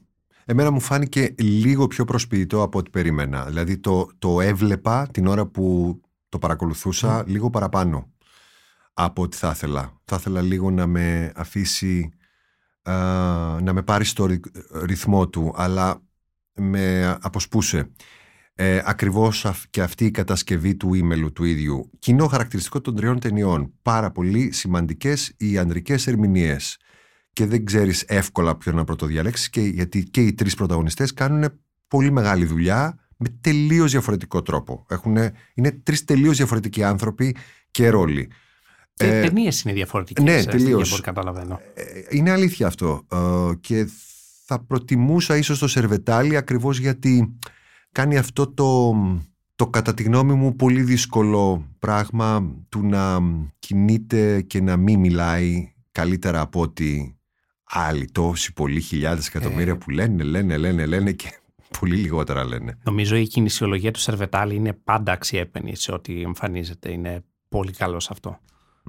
Εμένα μου φάνηκε λίγο πιο προσποιητό από ό,τι περίμενα. Δηλαδή το, το έβλεπα την ώρα που το παρακολουθούσα λίγο παραπάνω από ό,τι θα ήθελα. Θα ήθελα λίγο να με αφήσει να με πάρει στο ρυθμό του, αλλά με αποσπούσε. Ε, ακριβώς αυ- και αυτή η κατασκευή του ήμελου του ίδιου. Κοινό χαρακτηριστικό των τριών ταινιών. Πάρα πολύ σημαντικές οι ανδρικές ερμηνείες. Και δεν ξέρεις εύκολα ποιον να πρωτοδιαλέξεις και γιατί και οι τρεις πρωταγωνιστές κάνουν πολύ μεγάλη δουλειά με τελείως διαφορετικό τρόπο. Έχουνε, είναι τρεις τελείως διαφορετικοί άνθρωποι και ρόλοι. Και Ε, ε, ταινίες είναι διαφορετικές. ναι, τελείως. Από ό,τι καταλαβαίνω. είναι αλήθεια αυτό. Ε, και θα προτιμούσα ίσως το Σερβετάλι ακριβώς γιατί κάνει αυτό το, το κατά τη γνώμη μου πολύ δύσκολο πράγμα του να κινείται και να μην μιλάει καλύτερα από ότι άλλοι τόσοι πολλοί χιλιάδες εκατομμύρια που λένε, λένε, λένε, λένε και πολύ λιγότερα λένε. Νομίζω η κινησιολογία του Σερβετάλη είναι πάντα αξιέπαινη σε ό,τι εμφανίζεται. Είναι πολύ καλό σε αυτό.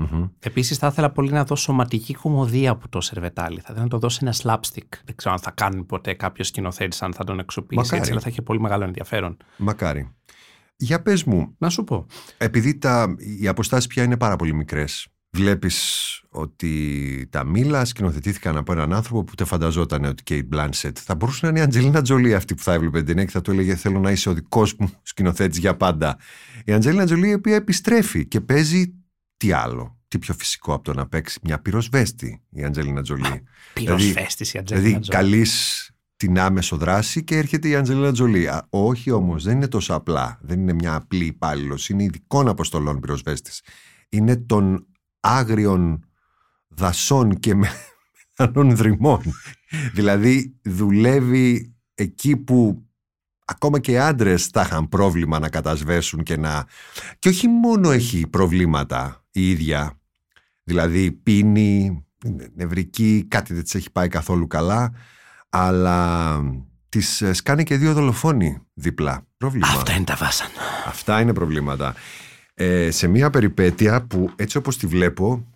Μμμ. Επίσης, θα ήθελα πολύ να δω σωματική κομμωδία από το Σερβετάλη. Θα ήθελα να το δώσει ένα slapstick. Δεν ξέρω αν θα κάνει ποτέ κάποιο σκηνοθέτης, αν θα τον εξοπλίσει Μακάρι. έτσι, αλλά θα έχει πολύ μεγάλο ενδιαφέρον. Μακάρι. Για πες μου, Να σου πω. επειδή τα, οι αποστάσεις πια είναι πάρα πολύ μικρές, βλέπεις ότι τα μήλα σκηνοθετήθηκαν από έναν άνθρωπο που δεν φανταζόταν ότι και η Μπλάνσετ θα μπορούσε να είναι η Αντζελίνα Τζολί αυτή που θα έβλεπε την ταινία και θα του έλεγε θέλω να είσαι ο δικός μου σκηνοθέτης για πάντα. Η Αντζελίνα Τζολί η οποία επιστρέφει και παίζει τι άλλο. Τι πιο φυσικό από το να παίξει μια πυροσβέστη η Αντζελίνα Τζολί. Πυροσβέστης η Αντζελίνα Δηλαδή Τζολί. καλείς την άμεσο δράση και έρχεται η Αντζελίνα Τζολί. Α, όχι όμως, δεν είναι τόσο απλά. Δεν είναι μια απλή υπάλληλο. Είναι ειδικών αποστολών πυροσβέστης. Είναι των άγριων δασών και μεθανών δρυμών. δηλαδή δουλεύει εκεί που ακόμα και οι άντρες θα είχαν πρόβλημα να κατασβέσουν και να... Και όχι μόνο έχει προβλήματα η ίδια, δηλαδή πίνει, είναι νευρική, κάτι δεν της έχει πάει καθόλου καλά, αλλά τις ε, σκάνε και δύο δολοφόνοι δίπλα. Πρόβλημα. Αυτά είναι τα βάσανα. Αυτά είναι προβλήματα. Ε, σε μια περιπέτεια που έτσι όπως τη βλέπω,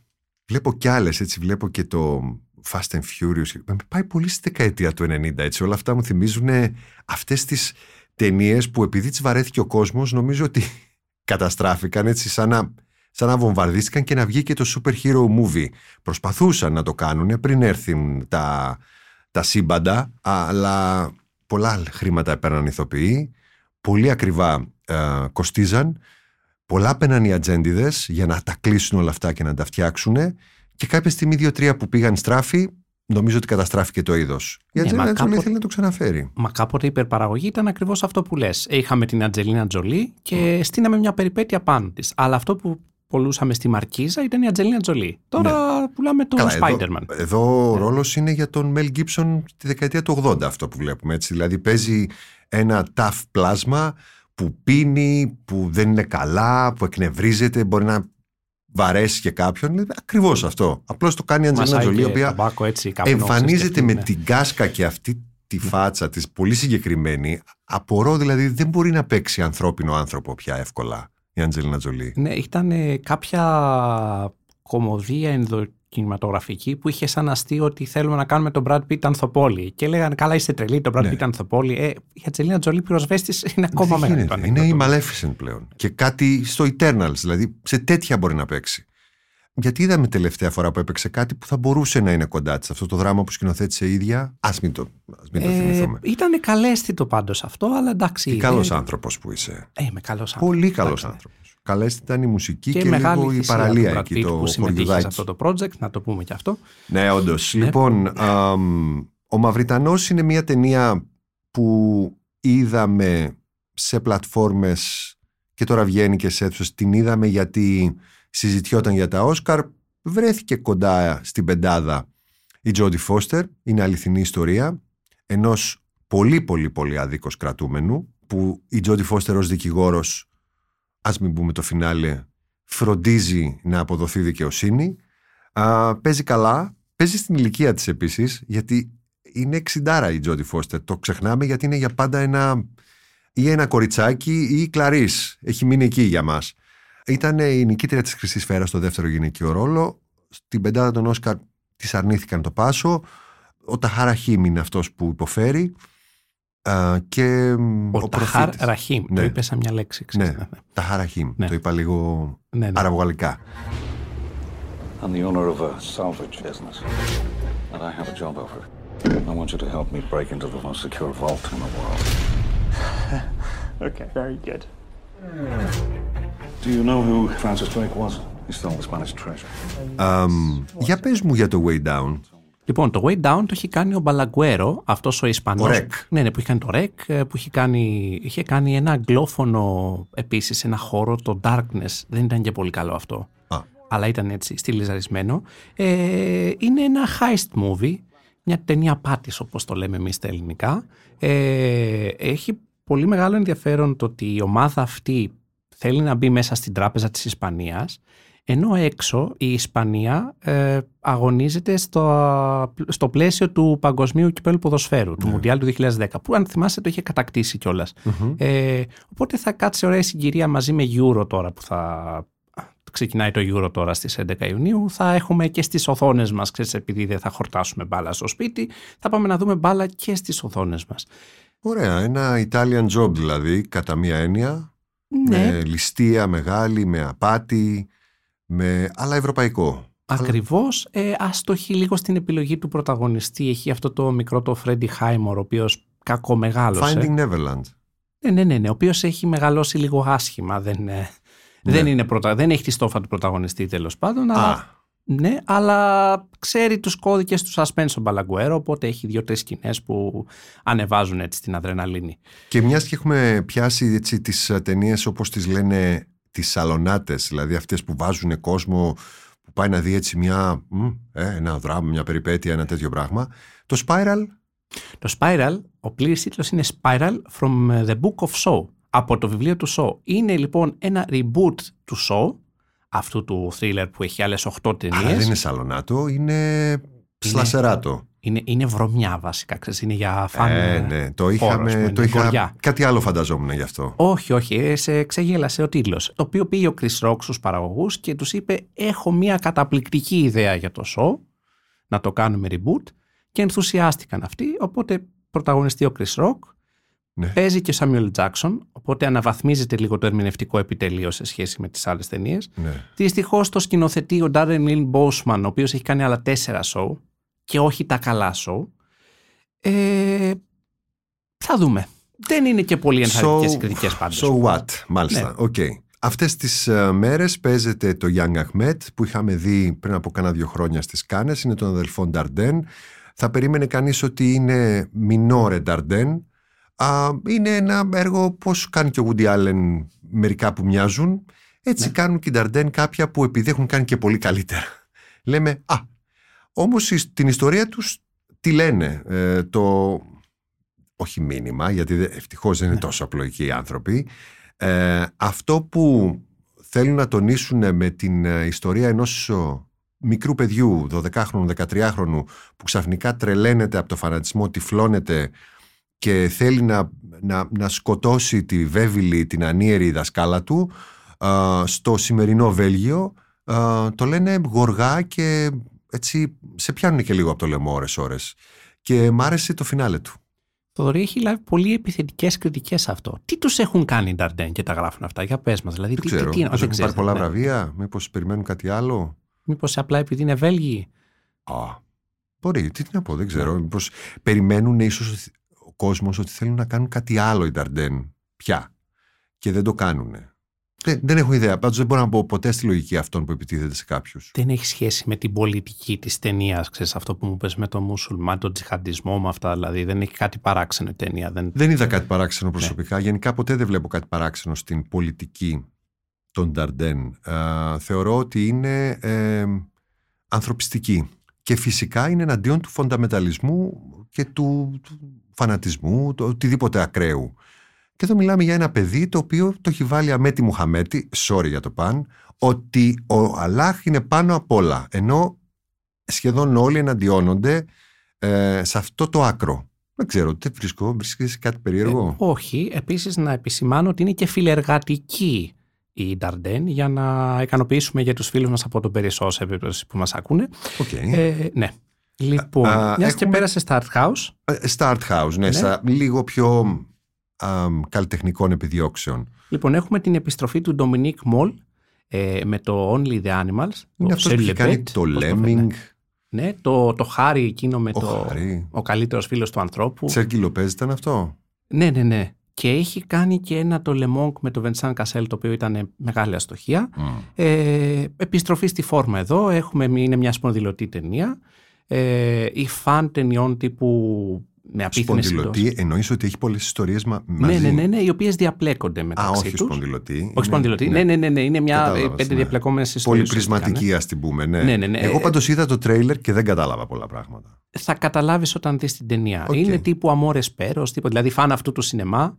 βλέπω κι άλλες, έτσι βλέπω και το Fast and Furious. Με πάει πολύ στη δεκαετία του 90, έτσι. Όλα αυτά μου θυμίζουν αυτές τις ταινίες που επειδή τις βαρέθηκε ο κόσμος, νομίζω ότι καταστράφηκαν έτσι σαν να, σαν να βομβαρδίστηκαν και να βγει και το super hero movie. Προσπαθούσαν να το κάνουν πριν έρθουν τα, τα σύμπαντα, αλλά πολλά χρήματα έπαιρναν ηθοποιοί, πολύ ακριβά ε, κοστίζαν, πολλά πέναν οι ατζέντιδες για να τα κλείσουν όλα αυτά και να τα φτιάξουν και κάποια στιγμή δύο-τρία που πήγαν στράφη, νομίζω ότι καταστράφηκε το είδος. Η Ναι, Ατζέλινα μα Τζολί κάποτε- θέλει να το ξαναφέρει. Μα κάποτε η υπερπαραγωγή ήταν ακριβώς αυτό που λες. Είχαμε την Αντζελίνα Τζολί και στείναμε μια περιπέτεια πάνω της. Αλλά αυτό που πολλούσαμε στη Μαρκίζα ήταν η Αντζελίνα Τζολί. Τώρα πουλάμε τον Ναι. Καλά, Spider-Man. Εδώ, εδώ ο ρόλος είναι για τον Μέλ Γκίψον τη δεκαετία του 80 αυτό που βλέπουμε. Έτσι. Δηλαδή παίζει ένα tough πλάσμα που πίνει, που δεν είναι καλά, που εκνευρίζεται, μπορεί να βαρέσει και κάποιον. Ακριβώς αυτό. Απλώς το κάνει η Αντζελίνα Μασάει Τζολί, η και οποία ταμπάκο έτσι, καπνός, εμφανίζεται ξέρεις, με ναι. την κάσκα και αυτή τη φάτσα της πολύ συγκεκριμένη. Απορώ δηλαδή δεν μπορεί να παίξει ανθρώπινο άνθρωπο πια εύκολα η Αντζελίνα Τζολί. Ναι, ήταν ε, κάποια κομμωδία ενδοκινηματογραφική που είχε σαν αστείο ότι θέλουμε να κάνουμε τον Brad Pitt ανθοπόλη. Και λέγανε, καλά είστε τρελοί, τον Brad Ναι. Pitt ανθοπόλη. Ε, η Ατζελίνα Τζολί πυροσβέστης είναι ακόμα Δεν μεγαλύτερο. γίνεται. Είναι η Maleficent πλέον. Και κάτι στο Eternals, δηλαδή σε τέτοια μπορεί να παίξει. Γιατί είδαμε τελευταία φορά που έπαιξε κάτι που θα μπορούσε να είναι κοντά της; Αυτό το δράμα που σκηνοθέτησε η ίδια; Α μην το, ας μην το Ε, θυμηθούμε. ήταν καλέσθητο πάντως αυτό, αλλά εντάξει. Τι είναι- καλός άνθρωπος που είσαι. Ε, είμαι καλός άνθρωπος. Πολύ καλός Εντάξει, ναι. άνθρωπος. Καλέστη ήταν η μουσική και, Και, μεγάλη λίγο η θυσία παραλία του Brad εκεί, Pitt το που συμμετείχε σε χωριουδάκι. αυτό το project, να το πούμε και αυτό. Ναι, όντως. Ναι. Λοιπόν, αμ, ο Μαυριτανός είναι μια ταινία που είδαμε σε πλατφόρμες και τώρα βγαίνει και σε αίθουσες. Την είδαμε γιατί συζητιόταν για τα Όσκαρ. Βρέθηκε κοντά στην πεντάδα η Τζόντι Φώστερ. Είναι αληθινή ιστορία ενός πολύ πολύ πολύ αδίκως κρατούμενου που η Τζόντι Φώστερ ως δικηγόρος ας μην πούμε το φινάλε φροντίζει να αποδοθεί δικαιοσύνη Α, παίζει καλά. Παίζει στην ηλικία της επίσης, γιατί είναι εξιντάρα η Τζόντι Φώστερ. Το ξεχνάμε γιατί είναι για πάντα ένα ή ένα κοριτσάκι ή η Κλαρίς. Έχει μείνει εκεί για μας. Ήταν η νικήτρια της Χρυσής Σφαίρας στο δεύτερο γυναικείο ρόλο. Στην πεντάδα των Όσκαρ της αρνήθηκαν το πάσο. Ο Ταχάρα Χίμ είναι αυτός που υποφέρει. Α, και μ, Ο, Ταχάρ προφήτης. Ραχίμ, το Ναι. είπες σαν μια λέξη. ξέρεις, Ναι, ναι, ναι. Ταχάρα Χίμ. Ναι. Το είπα λίγο Ναι, ναι. αραβογαλλικά. I'm the owner of a salvage business, and I have a job offer. I want you to help me break into the most secure vault in the world. Okay, very good. Do you know who Francis Drake was? He stole the Spanish treasure. Αμ, για πες μου για το Way Down. Λοιπόν, το Way Down το έχει κάνει ο Μπαλαγκουέρο, αυτός ο Ισπανός. Ο Ρεκ. Ναι, ναι, που έχει κάνει το Ρεκ, ε, που είχε κάνει, είχε κάνει ένα αγγλόφωνο επίσης, ένα χώρο, το Darkness. Δεν ήταν και πολύ καλό αυτό. Α. Αλλά ήταν έτσι, στυλιζαρισμένο. Ε, είναι ένα heist movie, μια ταινία πάτης όπως το λέμε εμείς στα ελληνικά. Ε, έχει πολύ μεγάλο ενδιαφέρον το ότι η ομάδα αυτή θέλει να μπει μέσα στην τράπεζα της Ισπανίας ενώ έξω η Ισπανία ε, αγωνίζεται στο, στο πλαίσιο του παγκοσμίου κυπέλου ποδοσφαίρου, του Μουντιάλ του 2010, που αν θυμάστε το είχε κατακτήσει κιόλας. Ε, οπότε θα κάτσει ωραία συγκυρία μαζί με Euro τώρα που θα ξεκινάει το Euro τώρα στις 11 Ιουνίου. Θα έχουμε και στις οθόνες μας, ξέρεις, επειδή δεν θα χορτάσουμε μπάλα στο σπίτι, θα πάμε να δούμε μπάλα και στις οθόνες μας. Ωραία, ένα Italian job δηλαδή, κατά μία έννοια. Ναι. Με ληστεία μεγάλη, με απάτη, με... αλλά ευρωπαϊκό. Ακριβώς, ε, άστοχη λίγο στην επιλογή του πρωταγωνιστή. Έχει αυτό το μικρό το Φρέντι Χάιμορ, ο οποίος κακομεγάλωσε. Finding Neverland. Ναι, ναι, ναι, ναι, ο οποίος έχει μεγαλώσει λίγο άσχημα. Δεν, ε, δεν, είναι πρωτα... δεν έχει τη στόφα του πρωταγωνιστή τέλος πάντων. Αλλά... Ναι, αλλά ξέρει τους κώδικες του suspense ο Μπαλαγκουέρο, οπότε έχει δύο-τρεις σκηνές που ανεβάζουν έτσι την αδρεναλίνη. Και μιας και έχουμε πιάσει έτσι, τις ταινίες όπως τις λένε τις σαλονάτες, δηλαδή αυτές που βάζουν κόσμο που πάει να δει έτσι μια, μ, ε, ένα δράμα, μια περιπέτεια, ένα τέτοιο πράγμα. Το Spiral. Το Spiral, ο πλήρης τίτλος είναι Spiral from the Book of Saw, από το βιβλίο του Saw. Είναι λοιπόν ένα reboot του Saw, αυτού του thriller που έχει άλλες 8 ταινίες. Αλλά δεν είναι σαλονάτο, είναι σλασεράτο. Είναι, είναι βρωμιά βασικά, ξέρεις, είναι για φαν Ε, ναι, το είχαμε, χώρος, το είναι είχα, γοριά. κάτι άλλο φανταζόμουν γι' αυτό. Όχι, όχι, ε, σε ξεγέλασε ο τίτλος. Το οποίο πήγε ο Chris Rock στους παραγωγούς και τους είπε έχω μια καταπληκτική ιδέα για το show, να το κάνουμε reboot και ενθουσιάστηκαν αυτοί, οπότε πρωταγωνιστεί ο Chris Rock, Ναι. παίζει και ο Samuel Jackson, οπότε αναβαθμίζεται λίγο το ερμηνευτικό επιτελείο σε σχέση με τις άλλες ταινίες. Ναι. Δυστυχώς το σκηνοθετεί ο Darren Lynn Bousman, ο οποίος έχει κάνει άλλα τέσσερα Saw και όχι τα καλά Saw. Ε, θα δούμε. Δεν είναι και πολύ ενθαρρυντικές οι κριτικές πάντως. Saw, μάλιστα. Ναι. Οκ. Αυτές τις ε, μέρες παίζεται το Young Ahmed που είχαμε δει πριν από κάνα δύο χρόνια στις Κάνες. Είναι των αδελφών Νταρντέν. Θα περίμενε κανείς ότι είναι μινόρε Νταρντέν. Α, είναι ένα έργο πώς κάνει και ο Woody Allen μερικά που μοιάζουν. Έτσι Ναι. κάνουν και οι Νταρντέν κάποια που επειδή έχουν κάνει και πολύ καλύτερα. Λέμε, α, όμως η- την ιστορία τους τι λένε. Ε, το, όχι μήνυμα, γιατί δε- ευτυχώς δεν είναι τόσο απλοϊκοί οι άνθρωποι. Ε, αυτό που θέλουν να τονίσουν με την ε, ιστορία ενός ο, μικρού παιδιού, 12χρονου, 13χρονου, που ξαφνικά τρελαίνεται από το φανατισμό, τυφλώνεται και θέλει να, να, να σκοτώσει τη βέβηλη, την ανίερη δασκάλα του, α, στο σημερινό Βέλγιο, α, το λένε γοργά και έτσι σε πιάνουν και λίγο από το λαιμό ώρες ώρες. Και μ' άρεσε το φινάλε του. Θοδωρή έχει λάβει πολύ επιθετικές κριτικές σε αυτό. Τι τους έχουν κάνει οι Νταρντέν και τα γράφουν αυτά, για πες μας. Δηλαδή, Δεν τι, ξέρω, τι, τι, μήπως δεν έχουν πάρει ξέρεις, πολλά ναι. βραβεία, μήπως περιμένουν κάτι άλλο. Μήπως απλά επειδή είναι Βέλγοι; Α, μπορεί, τι, τι να πω, δεν ξέρω. Μήπως περιμένουν ίσως ο κόσμος ότι θέλουν να κάνουν κάτι άλλο οι Νταρντέν πια και δεν το κάνουν. Δεν, δεν έχω ιδέα. Πάντως δεν μπορώ να πω ποτέ στη λογική αυτών που επιτίθεται σε κάποιους. Δεν έχει σχέση με την πολιτική της ταινίας, ξέρεις αυτό που μου πες με τον μουσουλμάν, τον τζιχαντισμό, με αυτά. Δηλαδή δεν έχει κάτι παράξενο η ταινία. Δεν... Δεν είδα κάτι παράξενο προσωπικά. Γενικά ποτέ δεν βλέπω κάτι παράξενο στην πολιτική των Νταρντέν. Α, θεωρώ ότι είναι ε, ανθρωπιστική. Και φυσικά είναι εναντίον του φονταμεταλισμού και του, του φανατισμού, το οτιδήποτε ακραίου. Και εδώ μιλάμε για ένα παιδί το οποίο το έχει βάλει αμέτη Μουχαμέτη, sorry για το παν, ότι ο Αλάχ είναι πάνω απ' όλα. Ενώ σχεδόν όλοι εναντιώνονται ε, σε αυτό το άκρο. Δεν ξέρω, τι βρίσκω, βρίσκεις κάτι περίεργο; Όχι. Επίσης να επισημάνω ότι είναι και φιλεργατική η Νταρντέν για να ικανοποιήσουμε για τους φίλους μας από τον Περισσό σε περίπτωση που μας ακούνε. Οκ. Ε, ναι. Λοιπόν, Α, μιας και έχουμε- πέρασε στα Art House. Ε, Start House, ναι, Ναι. Στα λίγο πιο α, καλλιτεχνικών επιδιώξεων. Λοιπόν, έχουμε την επιστροφή του Dominique Moll ε, με το Only the Animals. Είναι το αυτός που έχει Celebrate, κάνει το πώς Lemming, φαίνεται. Ναι, το, το Χάρι εκείνο με Ο το. Χάρη. Ο καλύτερος φίλος του ανθρώπου. Τσέρκι Λοπέζ ήταν αυτό; Ναι, ναι, ναι. και έχει κάνει και ένα το Le Monk με το Vincent Cassel το οποίο ήταν μεγάλη αστοχία. Ε, επιστροφή στη φόρμα εδώ, έχουμε, είναι μια σπονδυλωτή ταινία. Ε, η φαν ταινιών τύπου με απίθυνες Σπονδυλωτή, εννοείς ότι έχει πολλές ιστορίες μα, Ναι, μαζί; ναι, ναι, ναι, οι οποίες διαπλέκονται μεταξύ Α, όχι τους. σπονδυλωτή. Όχι σπονδυλωτή. Ναι, ναι, ναι, ναι, είναι μια Κατάλαβα, ε, πέντε ναι. διαπλεκόμενες ιστορίες. Πολυπρισματική, ουσιαστικά, ας την πούμε. Ναι. Ναι, ναι, ναι. Εγώ Ε, πάντως είδα το τρέιλερ και δεν κατάλαβα πολλά πράγματα. θα καταλάβεις όταν δεις την ταινία. Οκ. Είναι τύπου Amores Perros, τύπου, δηλαδή φαν αυτού του σινεμά.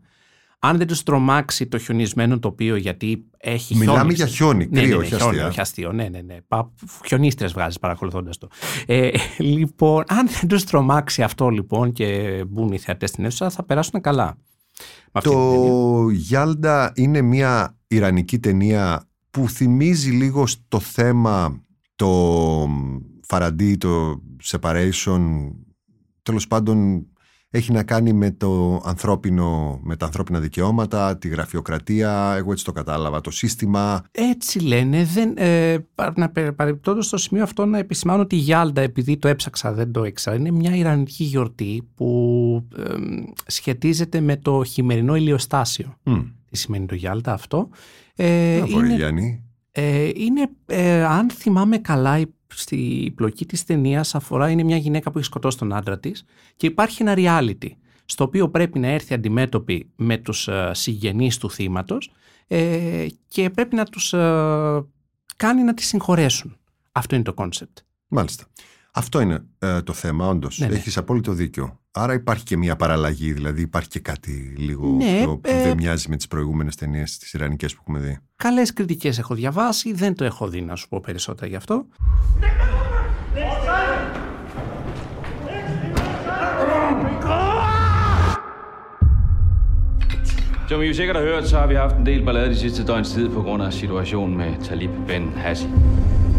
Αν δεν τους τρομάξει το χιονισμένο τοπίο γιατί έχει Μιλάμε χιόνι. για χιόνι, ναι, κρύο, ναι, ναι, όχι χιόνι, αστεία. όχι αστείο. Ναι, ναι, ναι. Πα- Χιονίστρες βγάζεις παρακολουθώντας το. Ε, λοιπόν, αν δεν τους τρομάξει αυτό λοιπόν και μπουν οι θεατές στην αίθουσα θα περάσουν καλά. Με αυτή την ταινία. Το Γιάλντα είναι μια ιρανική ταινία που θυμίζει λίγο στο θέμα το Φαραντί, το Separation, τέλος πάντων έχει να κάνει με, το ανθρώπινο, με τα ανθρώπινα δικαιώματα, τη γραφειοκρατία, εγώ έτσι το κατάλαβα, το σύστημα. Έτσι λένε. Δεν, ε, πα- να πε- παρεμπιπτόντως στο σημείο αυτό να επισημάνω ότι η Γιάλντα, επειδή το έψαξα, δεν το ήξερα, είναι μια ιρανική γιορτή που ε, σχετίζεται με το χειμερινό ηλιοστάσιο. Μμ. Τι σημαίνει το Γιάλντα αυτό; Ε, Να πω, ρε είναι, Γιάννη. ε, είναι ε, αν θυμάμαι καλά, η- στη πλοκή της ταινίας αφορά είναι μια γυναίκα που έχει σκοτώσει τον άντρα της και υπάρχει ένα reality στο οποίο πρέπει να έρθει αντιμέτωπη με τους ε, συγγενείς του θύματος ε, και πρέπει να τους ε, κάνει να τη συγχωρέσουν. Αυτό είναι το κόνσεπτ. Μάλιστα. Αυτό είναι ε, το θέμα, όντως. Ναι, ναι. Έχεις απόλυτο δίκιο. Άρα υπάρχει και μια παραλλαγή, δηλαδή υπάρχει και κάτι λίγο Ναι, πιο, που ε, δεν μοιάζει με τις προηγούμενες ταινίες τις Ιρανικές που έχουμε δει. Καλές κριτικές έχω διαβάσει, δεν το έχω δει να σου πω περισσότερα γι' αυτό. Som I jo sikkert har hørt, så har vi haft en del ballade de sidste døgns tid på grund af situationen med Talib Ben Hassi.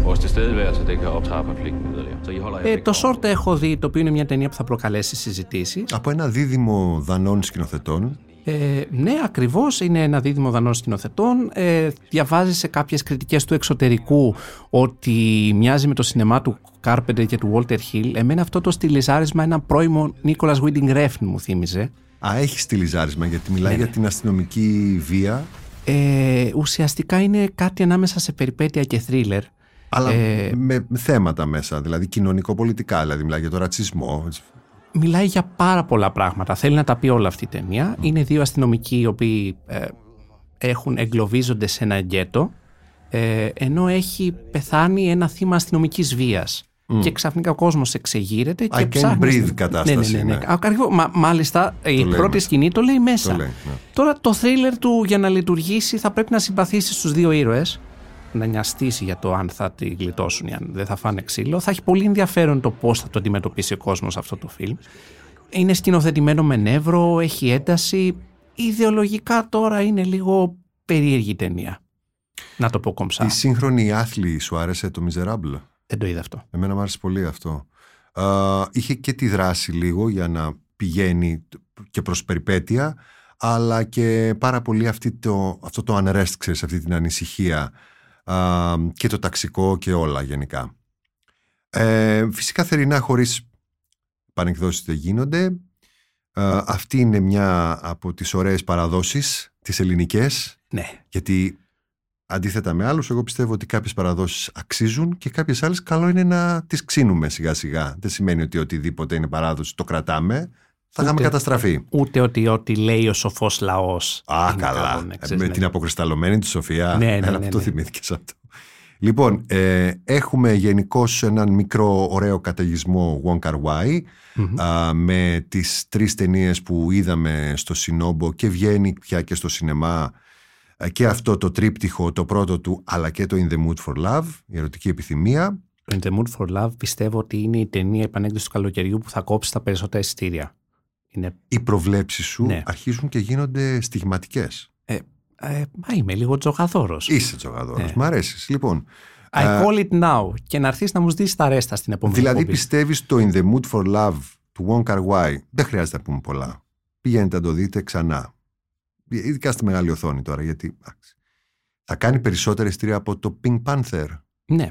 Vores tilstedeværelse, det kan optrappe konflikten yderligere. Så I holder jer Ε, væk το Short έχω δει, το οποίο είναι μια ταινία που θα προκαλέσει συζητήσεις. Από ένα δίδυμο δανών σκηνοθετών. Ε, ναι, ακριβώς είναι ένα δίδυμο δανών σκηνοθετών. Ε, διαβάζει σε κάποιες κριτικές του εξωτερικού ότι μοιάζει με το σινεμά του Carpenter και του Walter Hill. Εμένα αυτό το στυλιζάρισμα ένα πρώιμο Νίκολας Winding Refn μου θύμιζε. Α, έχει στυλιζάρισμα γιατί μιλάει Ναι, για ναι. την αστυνομική βία. Ε, ουσιαστικά είναι κάτι ανάμεσα σε περιπέτεια και θρίλερ. Αλλά Ε, με με θέματα μέσα, δηλαδή κοινωνικο-πολιτικά, δηλαδή μιλάει για το ρατσισμό. μιλάει για πάρα πολλά πράγματα. Θέλει να τα πει όλα αυτή η ταινία. Είναι δύο αστυνομικοί οι οποίοι ε, έχουν εγκλωβίζονται σε ένα γκέτο ε, ενώ έχει πεθάνει ένα θύμα αστυνομικής βίας. Μμ. Και ξαφνικά ο κόσμος εξεγείρεται και I can't ψάχνει... breathe στην- κατάσταση Ναι, ναι, ναι. είναι. ναι. Ακριβώς. Μα, μάλιστα η λέει πρώτη μέσα. σκηνή το λέει μέσα. Το λέει, ναι. Τώρα το θρίλερ του για να λειτουργήσει θα πρέπει να συμπαθήσει στους δύο ήρωες να νοιαστήσει για το αν θα τη γλιτώσουν ή αν δεν θα φάνε ξύλο. Θα έχει πολύ ενδιαφέρον το πώς θα το αντιμετωπίσει ο κόσμος αυτό το φιλμ. Είναι σκηνοθετημένο με νεύρο, έχει ένταση. Ιδεολογικά τώρα είναι λίγο περίεργη ταινία. Να το πω κομψά. Η σύγχρονη άθλη σου άρεσε το Miserable; Δεν το είδα αυτό. Εμένα μου άρεσε πολύ αυτό. Α, είχε και τη δράση λίγο για να πηγαίνει και προς περιπέτεια, αλλά και πάρα πολύ αυτή το, αυτό το unrest, ξέρεις, αυτή την ανησυχία α, και το ταξικό και όλα γενικά. Ε, φυσικά θερινά χωρίς πανεκδόσεις δεν γίνονται. Α, αυτή είναι μια από τις ωραίες παραδόσεις, τις ελληνικές, Ναι. γιατί αντίθετα με άλλους, εγώ πιστεύω ότι κάποιες παραδόσεις αξίζουν και κάποιες άλλες καλό είναι να τις ξύνουμε σιγά σιγά. Δεν σημαίνει ότι οτιδήποτε είναι παράδοση το κρατάμε, θα είχαμε Ούτε- καταστραφεί. Ούτε ότι ό,τι λέει ο σοφός λαός. Α, είναι καλά. καλό, ναι, Ε, ξέρεις, με ναι. την αποκρισταλωμένη του Σοφία. Ναι, ναι, Έλα, ναι, που το ναι. θυμήθηκες αυτό. Λοιπόν, ε, έχουμε γενικώς έναν μικρό ωραίο καταιγισμό Wong Kar Wai Μμμ. α, με τις τρεις ταινίες που είδαμε στο Σινόμπο και βγαίνει πια και στο σινεμά ε, και αυτό το τρίπτυχο, το πρώτο του, αλλά και το In the Mood for Love, η ερωτική επιθυμία. Το In the Mood for Love πιστεύω ότι είναι η ταινία επανέκδοσης του καλοκαιριού που θα κόψει τα περισσότερα εισιτήρια. Είναι, Οι προβλέψεις σου Ναι. αρχίζουν και γίνονται στιγματικές. ε, ε, μα είμαι λίγο τζογαδόρος. Είσαι τζογαδόρος, Ναι. μ' αρέσεις. Λοιπόν, I ε, call it now και να έρθεις να μου δεις τα ρέστα στην επόμενη Δηλαδή εκπομπή. πιστεύεις το In the Mood for Love του Wong Kar Wai; Δεν χρειάζεται να πούμε πολλά. Πηγαίνετε να το δείτε ξανά. Ειδικά στη μεγάλη οθόνη τώρα γιατί εντάξει, θα κάνει περισσότερα ειστήρια από το Pink Panther. Ναι.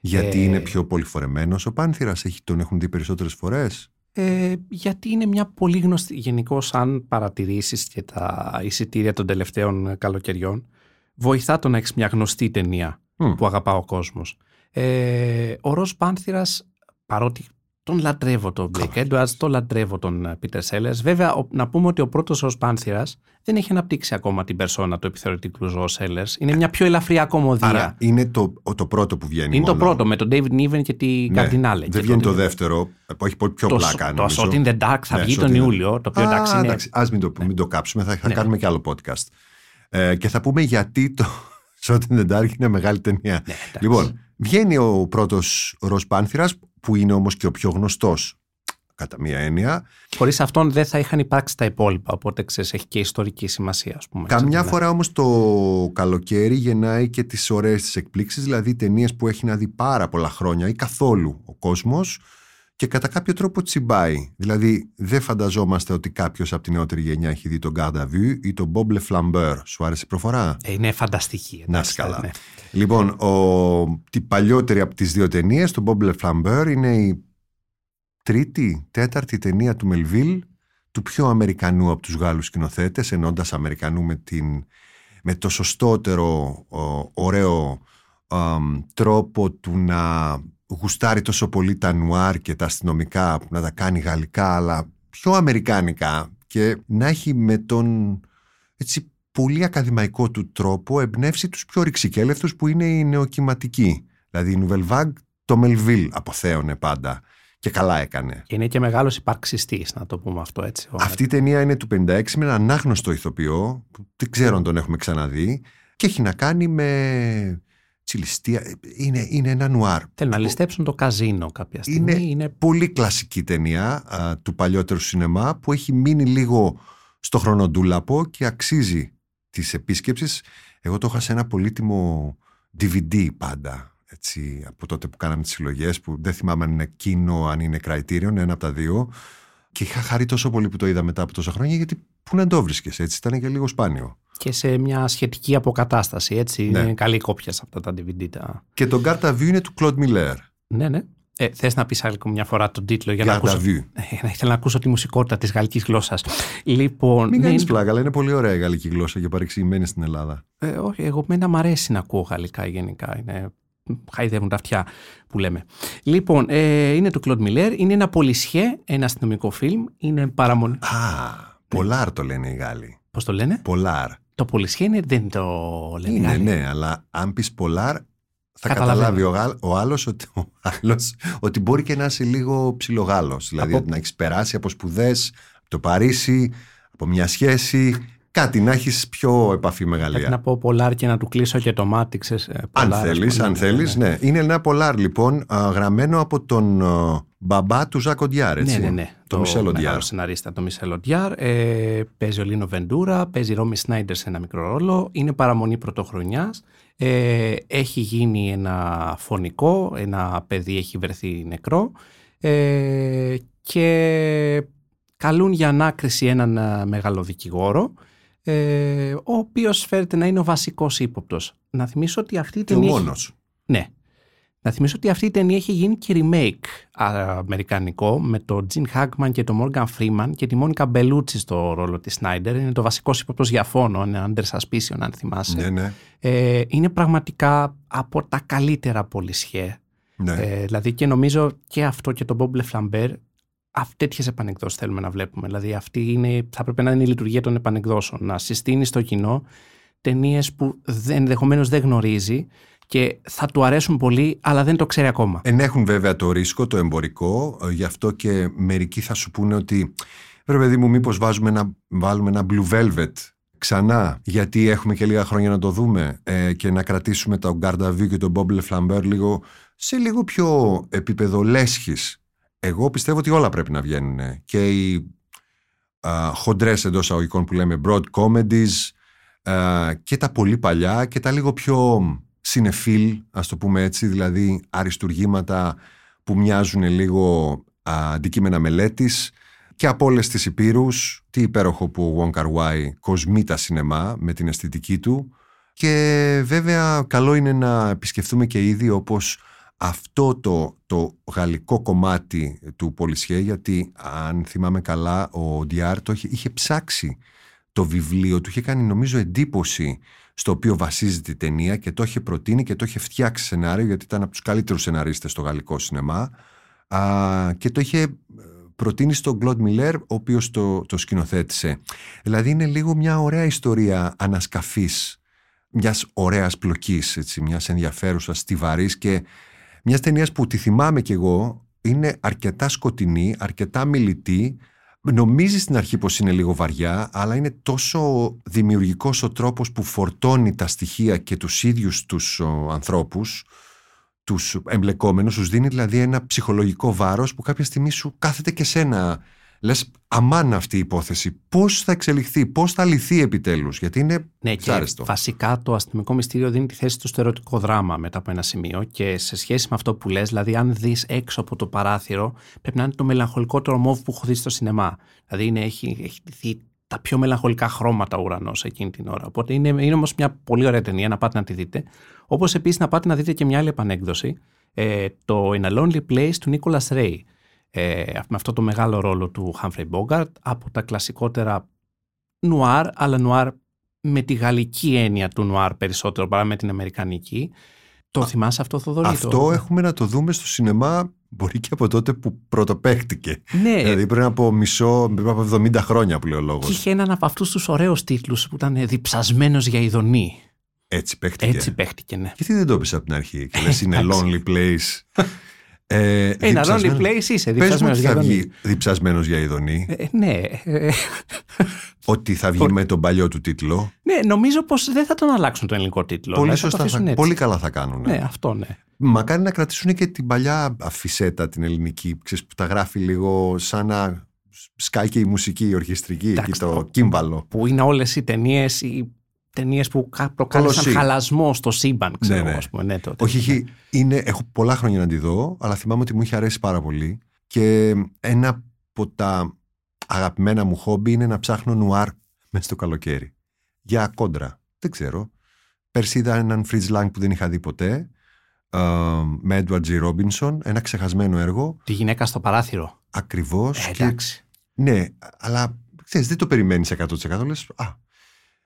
Γιατί Ε, είναι πιο πολυφορεμένος ο Πάνθυρας, έχει, τον έχουν δει περισσότερες φορές. Ε, γιατί είναι μια πολύ γνωστή, γενικώ αν παρατηρήσεις και τα εισιτήρια των τελευταίων καλοκαιριών, βοηθά το να έχεις μια γνωστή ταινία που αγαπά ο κόσμος. Ε, ο Ροζ Πάνθυρας, παρότι τον λατρεύω τον Blake Edwards, τον λατρεύω τον ε, Peter Sellers. Βέβαια, ο- να πούμε ότι ο πρώτος Ροζ Πάνθυρας δεν έχει αναπτύξει ακόμα την περσόνα του επιθεωρητικού Ροζ Sellers. Είναι μια πιο ελαφριά κομμωδία. Άρα είναι το, ο- το πρώτο που βγαίνει. είναι το μόνο. πρώτο με τον David Niven και τη Ναι. Καρδινάλε. Δεν βγαίνει το δεύτερο, που έχει πολύ πιο Το- πλάκα. το νομίζω. Assault in the Dark θα Ναι, βγει Assault τον in the- Ιούλιο, το οποίο Α, εντάξει είναι- εντάξει, ας μην το, μην το κάψουμε, θα, θα Ναι. κάνουμε και άλλο podcast. Ε, και θα πούμε γιατί το Shot in the Dark είναι μεγάλη ταινία. Ναι, λοιπόν, βγαίνει ο πρώτος Ροζ Πάνθυρας, που είναι όμως και ο πιο γνωστός κατά μία έννοια. Χωρίς αυτόν δεν θα είχαν υπάρξει τα υπόλοιπα. Οπότε ξέρεις, έχει και ιστορική σημασία, ας πούμε. Καμιά Ξέρεις, φορά όμως το καλοκαίρι γεννάει και τις ωραίες τις εκπλήξεις, δηλαδή ταινίες που έχει να δει πάρα πολλά χρόνια ή καθόλου ο κόσμος και κατά κάποιο τρόπο τσιμπάει. Δηλαδή δεν φανταζόμαστε ότι κάποιος από την νεότερη γενιά έχει δει τον Garde à Vue ή τον Bob Le Flambeur. Σου άρεσε η προφορά; Ε, Είναι φανταστική. Να εντάξει, είσαι καλά. ναι. Λοιπόν, ο, τη παλιότερη από τις δύο ταινίες, το Bob Le Flambeur, είναι η τρίτη, τέταρτη ταινία του Μελβίλ, του πιο Αμερικανού από τους Γάλλους σκηνοθέτες, ενώντας Αμερικανού με, την, με το σωστότερο, ο, ωραίο αμ, τρόπο του να γουστάρει τόσο πολύ τα νουάρ και τα αστυνομικά, να τα κάνει γαλλικά, αλλά πιο αμερικάνικα και να έχει με τον έτσι πολύ ακαδημαϊκό του τρόπο εμπνεύσει τους πιο ρηξικέλευτους που είναι οι νεοκυματικοί. Δηλαδή η Nouvelle Vague το Melville αποθέωνε πάντα και καλά έκανε. Και είναι και μεγάλος υπαρξιστής, να το πούμε αυτό έτσι. Ο- Αυτή η ταινία είναι του 56 με έναν άγνωστο ηθοποιό που δεν ξέρω αν τον έχουμε ξαναδεί και έχει να κάνει με τσιλιστία. Είναι, είναι ένα νουάρ. Θέλουν να ληστέψουν το καζίνο κάποια στιγμή. Είναι, Είναι, πολύ κλασική ταινία α, του παλιότερου σινεμά που έχει μείνει λίγο στο χρονοτούλαπο και αξίζει της επίσκεψης. Εγώ το είχα σε ένα πολύτιμο DVD πάντα. Έτσι, από τότε που κάναμε τις συλλογές, που δεν θυμάμαι αν είναι Kino, αν είναι Criterion, ένα από τα δύο. Και είχα χαρεί τόσο πολύ που το είδα μετά από τόσα χρόνια, γιατί πού να το βρίσκες, έτσι, ήταν και λίγο σπάνιο. και σε μια σχετική αποκατάσταση. Έτσι. Ναι. Είναι καλή κόπια σε αυτά τα DVD. Τα... Και το Garde à Vue είναι του Claude Miller. Ναι, ναι. Ε, Θες να πεις άλλη μια φορά τον τίτλο για να Garde à ακούσω. Vue. Ε, να ήθελα να ακούσω τη μουσικότητα της γαλλικής γλώσσας. Λοιπόν. Μην ναι, κάνεις είναι- πλάκα, αλλά είναι πολύ ωραία η γαλλική γλώσσα και παρεξηγημένη στην Ελλάδα. Ε, όχι, εγώ μένα μ' αρέσει να ακούω γαλλικά γενικά. Είναι, χαϊδεύουν τα αυτιά που λέμε. Λοιπόν, ε, είναι του Κλοντ Μιλέρ. Είναι ένα πολυσιέ, ένα αστυνομικό φιλμ. Είναι παραμονή. Α, Πολάρ το λένε οι Γάλλοι. Πώς το λένε; Πολάρ. Το πολυσιέ είναι, δεν το λένε. οι Είναι, Γάλλοι. ναι, αλλά αν πεις Πολάρ, θα Καταλαβαίνω. καταλάβει ο, Γάλλ, ο άλλος ότι, ο άλλος ότι μπορεί και να είσαι λίγο ψιλογάλος. Δηλαδή Από- ότι να έχεις περάσει από σπουδές, από το Παρίσι, από μια σχέση, κάτι να έχεις πιο επαφή με Πρέπει Γαλλία. να πω Πολάρ και να του κλείσω και το μάτι, ξέρεις, ε, Αν Πολάρ, ας θέλεις, πούμε, αν θέλεις, ναι. Είναι ένα Πολάρ λοιπόν, α, γραμμένο από τον α, μπαμπά του Ζακ Οντιάρ, έτσι. Ναι, ναι, ναι. Το Μισελ Οντιάρ. μεγάλο σεναρίστα, το Μισελ Οντιάρ. Ε, παίζει ο Λίνο Βεντούρα, παίζει Ρόμι Σνάιντερ σε ένα μικρό ρόλο. Είναι παραμονή πρωτοχρονιάς. Ε, έχει γίνει ένα φωνικό, ένα παιδί έχει βρεθεί νεκρό. Ε, και καλούν για ανάκριση έναν α, μεγάλο δικηγόρο, ε, ο οποίος φέρεται να είναι ο βασικός ύποπτος. Να θυμίσω ότι αυτή η Και ο ταινία... έχει- μόνος. Ναι. Να θυμίσω ότι αυτή η ταινία έχει γίνει και remake α, αμερικανικό με τον Τζιν Χάγκμαν και τον Μόργαν Φρήμαν και τη Μόνικα Μπελούτσι στο ρόλο της Σνάιντερ. Είναι το βασικός ύποπτος για φόνο, είναι Under Suspicion αν θυμάσαι. Ναι, ναι. Ε, είναι πραγματικά από τα καλύτερα πολυσιέ. Ναι. Ε, δηλαδή και νομίζω και αυτό και τον Bob Leflambert τέτοιες επανεκδόσεις θέλουμε να βλέπουμε. Δηλαδή αυτή είναι, θα πρέπει να είναι η λειτουργία των επανεκδόσεων. Να συστήνεις στο κοινό ταινίες που ενδεχομένως δεν γνωρίζει και θα του αρέσουν πολύ, αλλά δεν το ξέρει ακόμα. Ενέχουν βέβαια το ρίσκο, το εμπορικό, ε, γι' αυτό και μερικοί θα σου πούνε ότι ρε παιδί μου μήπως βάζουμε ένα, βάλουμε ένα blue velvet ξανά, γιατί έχουμε και λίγα χρόνια να το δούμε ε, και να κρατήσουμε το Garda και τον Bob Leflambert λίγο, σε λίγο πιο επίπεδο λέσχης. Εγώ πιστεύω ότι όλα πρέπει να βγαίνουν. Και οι α, χοντρές εντός αγωγικών που λέμε broad comedies α, και τα πολύ παλιά και τα λίγο πιο συνεφίλ, ας το πούμε έτσι, δηλαδή αριστουργήματα που μοιάζουν λίγο α, αντικείμενα μελέτης και από όλες τις υπήρους, τι υπέροχο που ο Wong Kar Wai κοσμεί τα σινεμά με την αισθητική του. Και βέβαια καλό είναι να επισκεφθούμε και είδη όπως αυτό το, το γαλλικό κομμάτι του Πολυσιέ γιατί αν θυμάμαι καλά ο Διάρ το είχε, είχε ψάξει το βιβλίο του είχε κάνει νομίζω εντύπωση στο οποίο βασίζεται η ταινία και το είχε προτείνει και το είχε φτιάξει σενάριο γιατί ήταν από τους καλύτερους σεναρίστες στο γαλλικό σινεμά α, και το είχε ε, προτείνει στον Κλοντ Μιλέρ ο οποίος το, το σκηνοθέτησε. Δηλαδή είναι λίγο μια ωραία ιστορία ανασκαφής μιας ωραίας πλοκής, έτσι, μιας ενδιαφέρουσας, στιβαρής και μιας ταινίας που τη θυμάμαι κι εγώ είναι αρκετά σκοτεινή, αρκετά μιλητή, Νομίζεις στην αρχή πως είναι λίγο βαριά, αλλά είναι τόσο δημιουργικός ο τρόπος που φορτώνει τα στοιχεία και τους ίδιους τους ο, ανθρώπους, τους εμπλεκόμενους, τους δίνει δηλαδή ένα ψυχολογικό βάρος που κάποια στιγμή σου κάθεται και σένα λες αμάν αυτή η υπόθεση, πώς θα εξελιχθεί, πώς θα λυθεί επιτέλους, γιατί είναι ναι, και βασικά το αστυνομικό μυστήριο δίνει τη θέση του στο ερωτικό δράμα μετά από ένα σημείο και σε σχέση με αυτό που λες, δηλαδή αν δεις έξω από το παράθυρο πρέπει να είναι το μελαγχολικότερο μόβ που έχω δει στο σινεμά. Δηλαδή είναι, έχει, έχει δει τα πιο μελαγχολικά χρώματα ο ουρανός εκείνη την ώρα. Οπότε είναι, είναι όμως μια πολύ ωραία ταινία να πάτε να τη δείτε. Όπως επίσης να πάτε να δείτε και μια άλλη επανέκδοση, ε, το In a Lonely Place του Nicholas Ray ε, με αυτό το μεγάλο ρόλο του Humphrey Bogart από τα κλασικότερα νουάρ, αλλά νουάρ με τη γαλλική έννοια του νουάρ περισσότερο παρά με την αμερικανική. Το Α, θυμάσαι αυτό, Θοδωρή. Αυτό έχουμε να το δούμε στο σινεμά μπορεί και από τότε που πρωτοπαίχτηκε. Ναι. Δηλαδή πριν από μισό, πριν από 70 χρόνια που λέει ο λόγος. Και είχε έναν από αυτούς τους ωραίους τίτλους που ήταν διψασμένος για ειδονή. Έτσι παίχτηκε. Έτσι παίχτηκε, ναι. Γιατί δεν το είπες από την αρχή και λες είναι lonely place. Ε, Ένα lonely place είσαι διψασμένος για ειδονή. θα βγει διψασμένος για ειδονή. Ε, ναι. Ότι θα βγει με τον παλιό του τίτλο. Ναι, νομίζω πως δεν θα τον αλλάξουν τον ελληνικό τίτλο. Πολύ, σωστά, θα, πολύ καλά θα κάνουν. Ναι, αυτό ναι. Μακάρι να κρατήσουν και την παλιά αφισέτα την ελληνική, ξέρεις, που τα γράφει λίγο σαν να σκάει και η μουσική, η ορχιστρική, και το κύμβαλο. Που είναι όλες οι ταινίες, οι ταινίες που προκάλεσαν χαλασμό στο σύμπαν, ξέρω ναι, ναι. Πούμε, ναι, τότε, Όχι, ναι. είναι, έχω πολλά χρόνια να τη δω, αλλά θυμάμαι ότι μου είχε αρέσει πάρα πολύ. Και ένα από τα αγαπημένα μου χόμπι είναι να ψάχνω νουάρ μέσα στο καλοκαίρι. Για κόντρα. Δεν ξέρω. Πέρσι είδα έναν Fritz Lang που δεν είχα δει ποτέ. Uh, με Edward G. Robinson, ένα ξεχασμένο έργο. Τη γυναίκα στο παράθυρο. Ακριβώς. Ε, εντάξει. ναι, αλλά ξέρεις, δεν το περιμένεις 100%. Λες, α,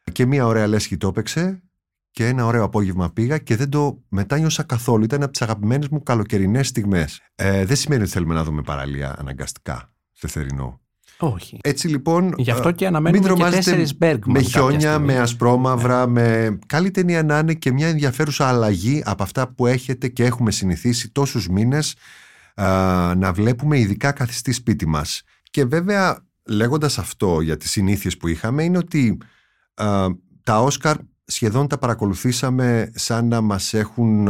και μια ωραία λέσχη το έπαιξε και ένα ωραίο απόγευμα πήγα και δεν το μετάνιωσα καθόλου. Ήταν από τις αγαπημένες μου καλοκαιρινές στιγμές. Ε, δεν σημαίνει ότι θέλουμε να δούμε παραλία αναγκαστικά σε θερινό. Όχι. Έτσι λοιπόν. Γι' αυτό και αναμένουμε μην και τέσσερις Με χιόνια, με ασπρόμαυρα, ναι. με. Καλή ταινία να είναι και μια ενδιαφέρουσα αλλαγή από αυτά που έχετε και έχουμε συνηθίσει τόσους μήνες να βλέπουμε, ειδικά καθιστή σπίτι μας. Και βέβαια, λέγοντας αυτό για τις συνήθειες που είχαμε, είναι ότι τα Όσκαρ σχεδόν τα παρακολουθήσαμε σαν να μας έχουν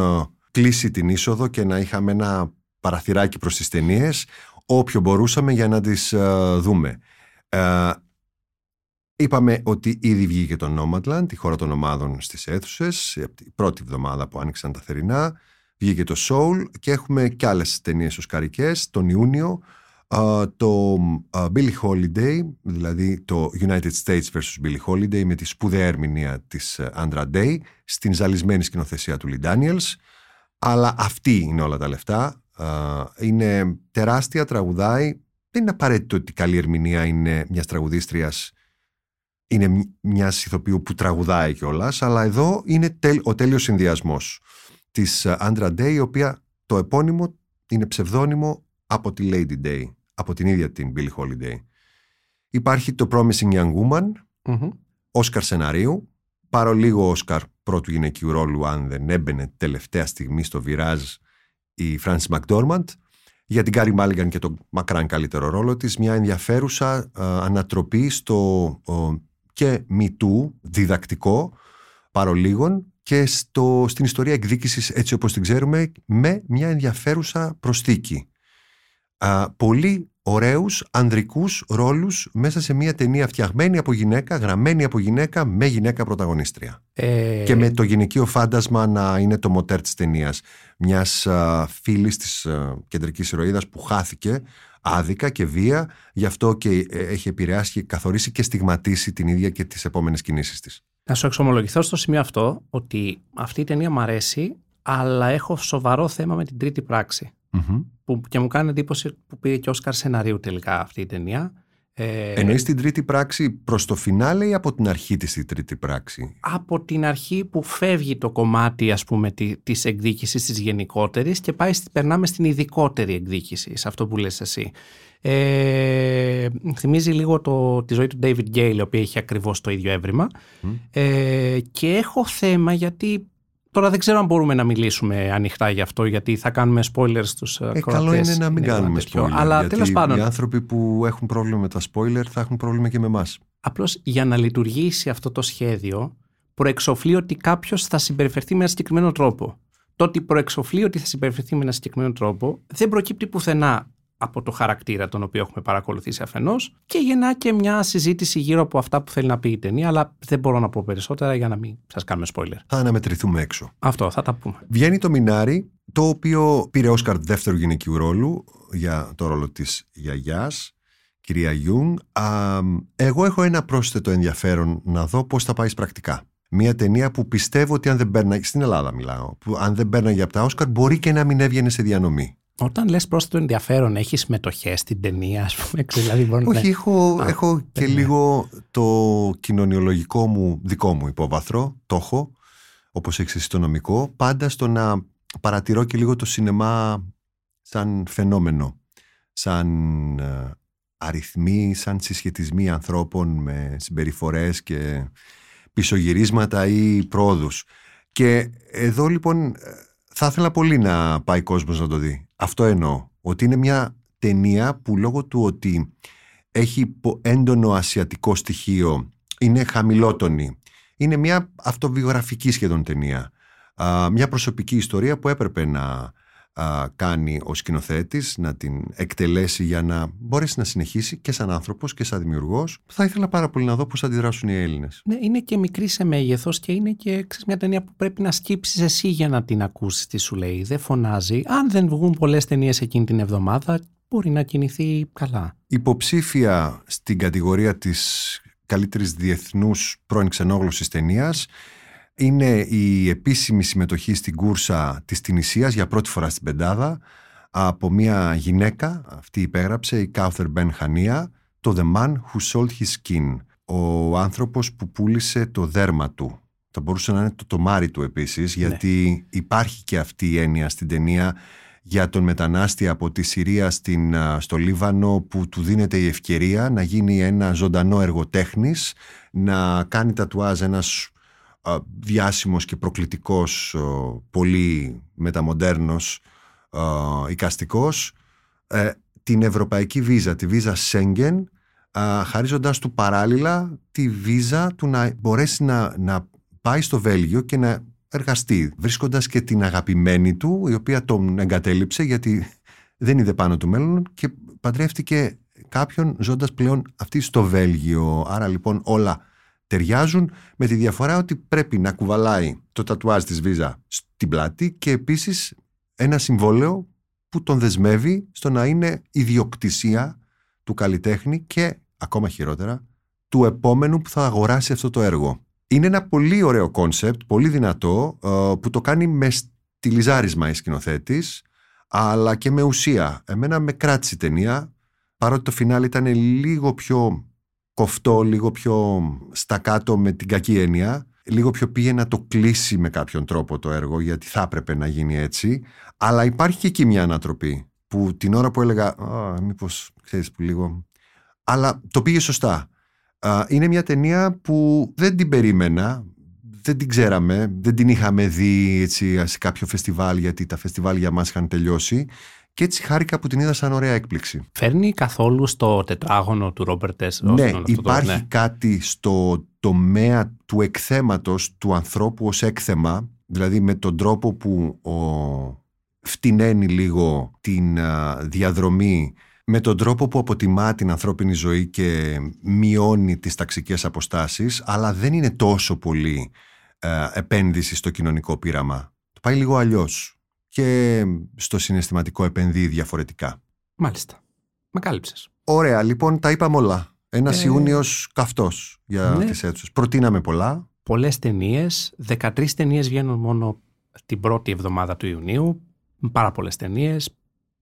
κλείσει την είσοδο και να είχαμε ένα παραθυράκι προς τις ταινίες, όποιο μπορούσαμε για να τις δούμε. Είπαμε ότι ήδη βγήκε το Nomadland, τη χώρα των ομάδων στις αίθουσες, η πρώτη εβδομάδα που άνοιξαν τα θερινά. Βγήκε το Soul και έχουμε και άλλες ταινίες οσκαρικές τον Ιούνιο το Billie Holiday, δηλαδή το United States vs. Billie Holiday με τη σπουδαία ερμηνεία της ε, Andra Day στην ζαλισμένη σκηνοθεσία του Lee Daniels. Αλλά αυτή είναι όλα τα λεφτά. Είναι τεράστια, τραγουδάει. Δεν είναι απαραίτητο ότι η καλή ερμηνεία είναι μιας τραγουδίστριας είναι μιας ηθοποιού που τραγουδάει κιόλας, αλλά εδώ είναι ο τέλειος συνδυασμός της ε, Andra Day η οποία το επώνυμο είναι ψευδόνυμο από τη Lady Day από την ίδια την Billie Holiday. Υπάρχει το Promising Young Woman, Όσκαρ σεναρίου, παρά λίγο Όσκαρ πρώτου γυναικείου ρόλου αν δεν έμπαινε τελευταία στιγμή στο Βιράζ η Frances McDormand, για την Κάρι Μάλιγκαν και το μακράν καλύτερο ρόλο της, μια ενδιαφέρουσα ανατροπή στο και MeToo διδακτικό παρολίγων και στο, στην ιστορία εκδίκησης έτσι όπως την ξέρουμε με μια ενδιαφέρουσα προσθήκη α, πολύ ωραίους ανδρικούς ρόλους μέσα σε μια ταινία φτιαγμένη από γυναίκα, γραμμένη από γυναίκα με γυναίκα πρωταγωνίστρια. Ε... Και με το γυναικείο φάντασμα να είναι το μοτέρ της ταινίας. Μιας α, φίλης της α, κεντρικής ηρωίδας που χάθηκε άδικα και βία, γι' αυτό και ε, έχει επηρεάσει και καθορίσει και στιγματίσει την ίδια και τις επόμενες κινήσεις της. Να σου εξομολογηθώ στο σημείο αυτό ότι αυτή η ταινία μου αρέσει αλλά έχω σοβαρό θέμα με την τρίτη πράξη. Μμμ. Που, και μου κάνει εντύπωση που πήρε και Όσκαρ σεναρίου τελικά αυτή η ταινία. Ε, Εννοείς την τρίτη πράξη προς το φινάλε ή από την αρχή της η τρίτη πράξη; από την αρχή που φεύγει το κομμάτι ας πούμε τη- της εκδίκησης της γενικότερης και πάει, στη- περνάμε στην ειδικότερη εκδίκηση, σε αυτό που λες εσύ. Ε, θυμίζει λίγο το, τη ζωή του David Gale, η οποία έχει ακριβώς το ίδιο έβριμα. Ε, και έχω θέμα γιατί τώρα δεν ξέρω αν μπορούμε να μιλήσουμε ανοιχτά γι' αυτό, γιατί θα κάνουμε spoilers στους Ε, ε, καλό είναι να μην λίγο κάνουμε τέτοιο. spoiler. Αλλά γιατί τέλος πάντων, οι άνθρωποι που έχουν πρόβλημα με τα spoiler θα έχουν πρόβλημα και με εμάς. Απλώς για να λειτουργήσει αυτό το σχέδιο προεξοφλεί ότι κάποιος θα συμπεριφερθεί με ένα συγκεκριμένο τρόπο. Το ότι προεξοφλεί ότι θα συμπεριφερθεί με ένα συγκεκριμένο τρόπο δεν προκύπτει πουθενά από το χαρακτήρα τον οποίο έχουμε παρακολουθήσει αφενός και γεννά και μια συζήτηση γύρω από αυτά που θέλει να πει η ταινία, αλλά δεν μπορώ να πω περισσότερα για να μην σας κάνουμε spoiler. Θα αναμετρηθούμε έξω. Αυτό θα τα πούμε. Βγαίνει το Μινάρι, το οποίο πήρε Όσκαρ δεύτερου γυναικείου ρόλου για το ρόλο της γιαγιάς, κυρία Γιουν. Α, εγώ έχω ένα πρόσθετο ενδιαφέρον να δω πώς θα πάει πρακτικά. Μια ταινία που πιστεύω ότι αν δεν πέρναγε, στην Ελλάδα μιλάω, που αν δεν πέρναγε από τα Όσκαρ μπορεί και να μην έβγαινε σε διανομή. Όταν λες πρόσθετο ενδιαφέρον, έχεις συμμετοχές στην ταινία, ας πούμε. Δηλαδή, μπορεί να- Όχι, έχω, Α, έχω και ναι. λίγο το κοινωνιολογικό μου, δικό μου υπόβαθρο, το έχω, όπως έχεις εσύ το νομικό, πάντα στο να παρατηρώ και λίγο το σινεμά σαν φαινόμενο, σαν ε, αριθμοί, σαν συσχετισμοί ανθρώπων με συμπεριφορές και πισωγυρίσματα ή πρόοδους. Και εδώ λοιπόν ε, θα ήθελα πολύ να πάει κόσμος να το δει. Αυτό εννοώ. Ότι είναι μια ταινία που λόγω του ότι έχει πο- έντονο ασιατικό στοιχείο, είναι χαμηλότονη. Είναι μια αυτοβιογραφική σχεδόν ταινία. Α, μια προσωπική ιστορία που έπρεπε να α, κάνει ο σκηνοθέτης, να την εκτελέσει για να μπορέσει να συνεχίσει και σαν άνθρωπος και σαν δημιουργός. Θα ήθελα πάρα πολύ να δω πώς θα αντιδράσουν οι Έλληνες. Ναι, είναι και μικρή σε μέγεθος και είναι και ξέρεις, μια ταινία που πρέπει να σκύψεις εσύ για να την ακούσεις τι σου λέει. Δεν φωνάζει. Αν δεν βγουν πολλές ταινίες εκείνη την εβδομάδα, μπορεί να κινηθεί καλά. Υποψήφια στην κατηγορία της καλύτερης διεθνούς πρώην ξενόγλωσσης ταινίας είναι η επίσημη συμμετοχή στην κούρσα της Τινησίας για πρώτη φορά στην πεντάδα από μια γυναίκα, αυτή υπέγραψε, η Κάουθερ Μπεν Χανία, το The Man Who Sold His Skin, ο άνθρωπος που πούλησε το δέρμα του. Θα μπορούσε να είναι το τομάρι του επίσης, γιατί υπάρχει και αυτή η έννοια στην ταινία για τον μετανάστη από τη Συρία στην, α, στο Λίβανο που του δίνεται η ευκαιρία να γίνει ένα ζωντανό εργοτέχνης, να κάνει τατουάζ ένας α, διάσημος και προκλητικός, ο, πολύ μεταμοντέρνος α, οικαστικός, ε, την ευρωπαϊκή βίζα, τη βίζα Σέγγεν, α, χαρίζοντας του παράλληλα τη βίζα του να μπορέσει να, να πάει στο Βέλγιο και να εργαστεί, βρίσκοντας και την αγαπημένη του, η οποία τον εγκατέλειψε γιατί δεν είδε πάνω του μέλλον και παντρεύτηκε κάποιον ζώντας πλέον αυτή στο Βέλγιο. Άρα λοιπόν όλα ταιριάζουν με τη διαφορά ότι πρέπει να κουβαλάει το τατουάζ της βίζα στην πλάτη και επίσης ένα συμβόλαιο που τον δεσμεύει στο να είναι ιδιοκτησία του καλλιτέχνη και ακόμα χειρότερα του επόμενου που θα αγοράσει αυτό το έργο. Είναι ένα πολύ ωραίο κόνσεπτ, πολύ δυνατό, ε, που το κάνει με στυλιζάρισμα η σκηνοθέτης, αλλά και με ουσία. Εμένα με κράτησε η ταινία, παρότι το φινάλε ήταν λίγο πιο κοφτό, λίγο πιο στακάτο με την κακή έννοια, λίγο πιο πήγε να το κλείσει με κάποιον τρόπο το έργο, γιατί θα έπρεπε να γίνει έτσι, αλλά υπάρχει και εκεί μια ανατροπή, που την ώρα που έλεγα, «Α, μήπως, ξέρεις που λίγο... Αλλά το πήγε σωστά. Α, είναι μια ταινία που δεν την περίμενα, δεν την ξέραμε, δεν την είχαμε δει έτσι, σε κάποιο φεστιβάλ γιατί τα φεστιβάλ για μας είχαν τελειώσει και έτσι χάρηκα που την είδα σαν ωραία έκπληξη. Φέρνει καθόλου στο τετράγωνο του Ρόμπερτ Τες. Ναι, υπάρχει κάτι στο τομέα του εκθέματος του ανθρώπου ως έκθεμα, δηλαδή με τον τρόπο που ο... φτηνένει λίγο την α, διαδρομή με τον τρόπο που αποτιμά την ανθρώπινη ζωή και μειώνει τις ταξικές αποστάσεις, αλλά δεν είναι τόσο πολύ ε, επένδυση στο κοινωνικό πείραμα. Το πάει λίγο αλλιώς και στο συναισθηματικό επενδύει διαφορετικά. Μάλιστα. Με κάλυψες. Ωραία, λοιπόν τα είπαμε όλα. Ένας Ε, Ιούνιος καυτός για ναι. τις αίθουσες. Προτείναμε πολλά. Πολλές ταινίες, 13 ταινίες βγαίνουν μόνο την πρώτη εβδομάδα του Ιουνίου. Πάρα πολλές ταινίες.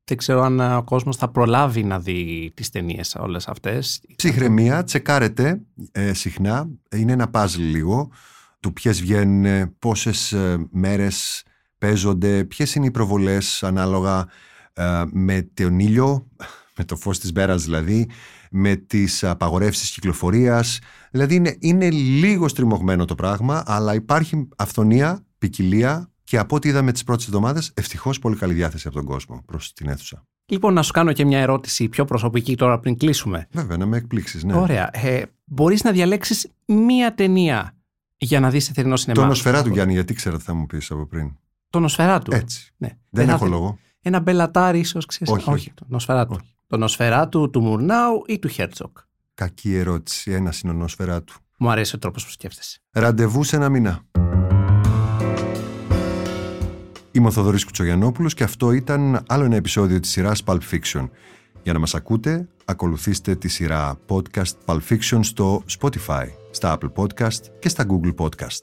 Δεν ξέρω αν ο κόσμος θα προλάβει να δει τις ταινίες όλες αυτές. Ψυχραιμία, τσεκάρετε ε, συχνά. Είναι ένα παζλ λίγο του ποιες βγαίνουν, πόσες ε, μέρες παίζονται, ποιες είναι οι προβολές ανάλογα ε, με τον ήλιο, με το φως της μέρας δηλαδή, με τις απαγορεύσεις κυκλοφορίας. Δηλαδή είναι, είναι λίγο στριμωγμένο το πράγμα, αλλά υπάρχει αυθονία, ποικιλία και από ό,τι είδαμε τις πρώτες εβδομάδες, ευτυχώς πολύ καλή διάθεση από τον κόσμο προς την αίθουσα. Λοιπόν, να σου κάνω και μια ερώτηση πιο προσωπική τώρα πριν κλείσουμε. Βέβαια, να με εκπλήξεις, ναι. Ωραία. Ε, μπορείς να διαλέξεις μία ταινία για να δεις θερινό σινεμά; Το νοσφαιρά του Γιάννη, γιατί ξέρω τι θα μου πεις από πριν. Το νοσφαιρά του. Έτσι. Ναι. Δεν Ένα έχω θε- λόγο. Ένα μπελατάρι ίσως, ξέρεις. Όχι, όχι. Το νοσφαιρά του. Το νοσφαιρά του, του Μουρνάου ή του Χέρτσοκ. Κακή ερώτηση. Ένας είναι ο νοσφαιρά του. Μου αρέσει ο τρόπος που σκέφτεσαι. Ραντεβού σε ένα μήνα. Είμαι ο Θοδωρής Κουτσογιαννόπουλος και αυτό ήταν άλλο ένα επεισόδιο της σειράς Pulp Fiction. Για να μας ακούτε, ακολουθήστε τη σειρά podcast Pulp Fiction στο Spotify, στα Apple Podcast και στα Google Podcast.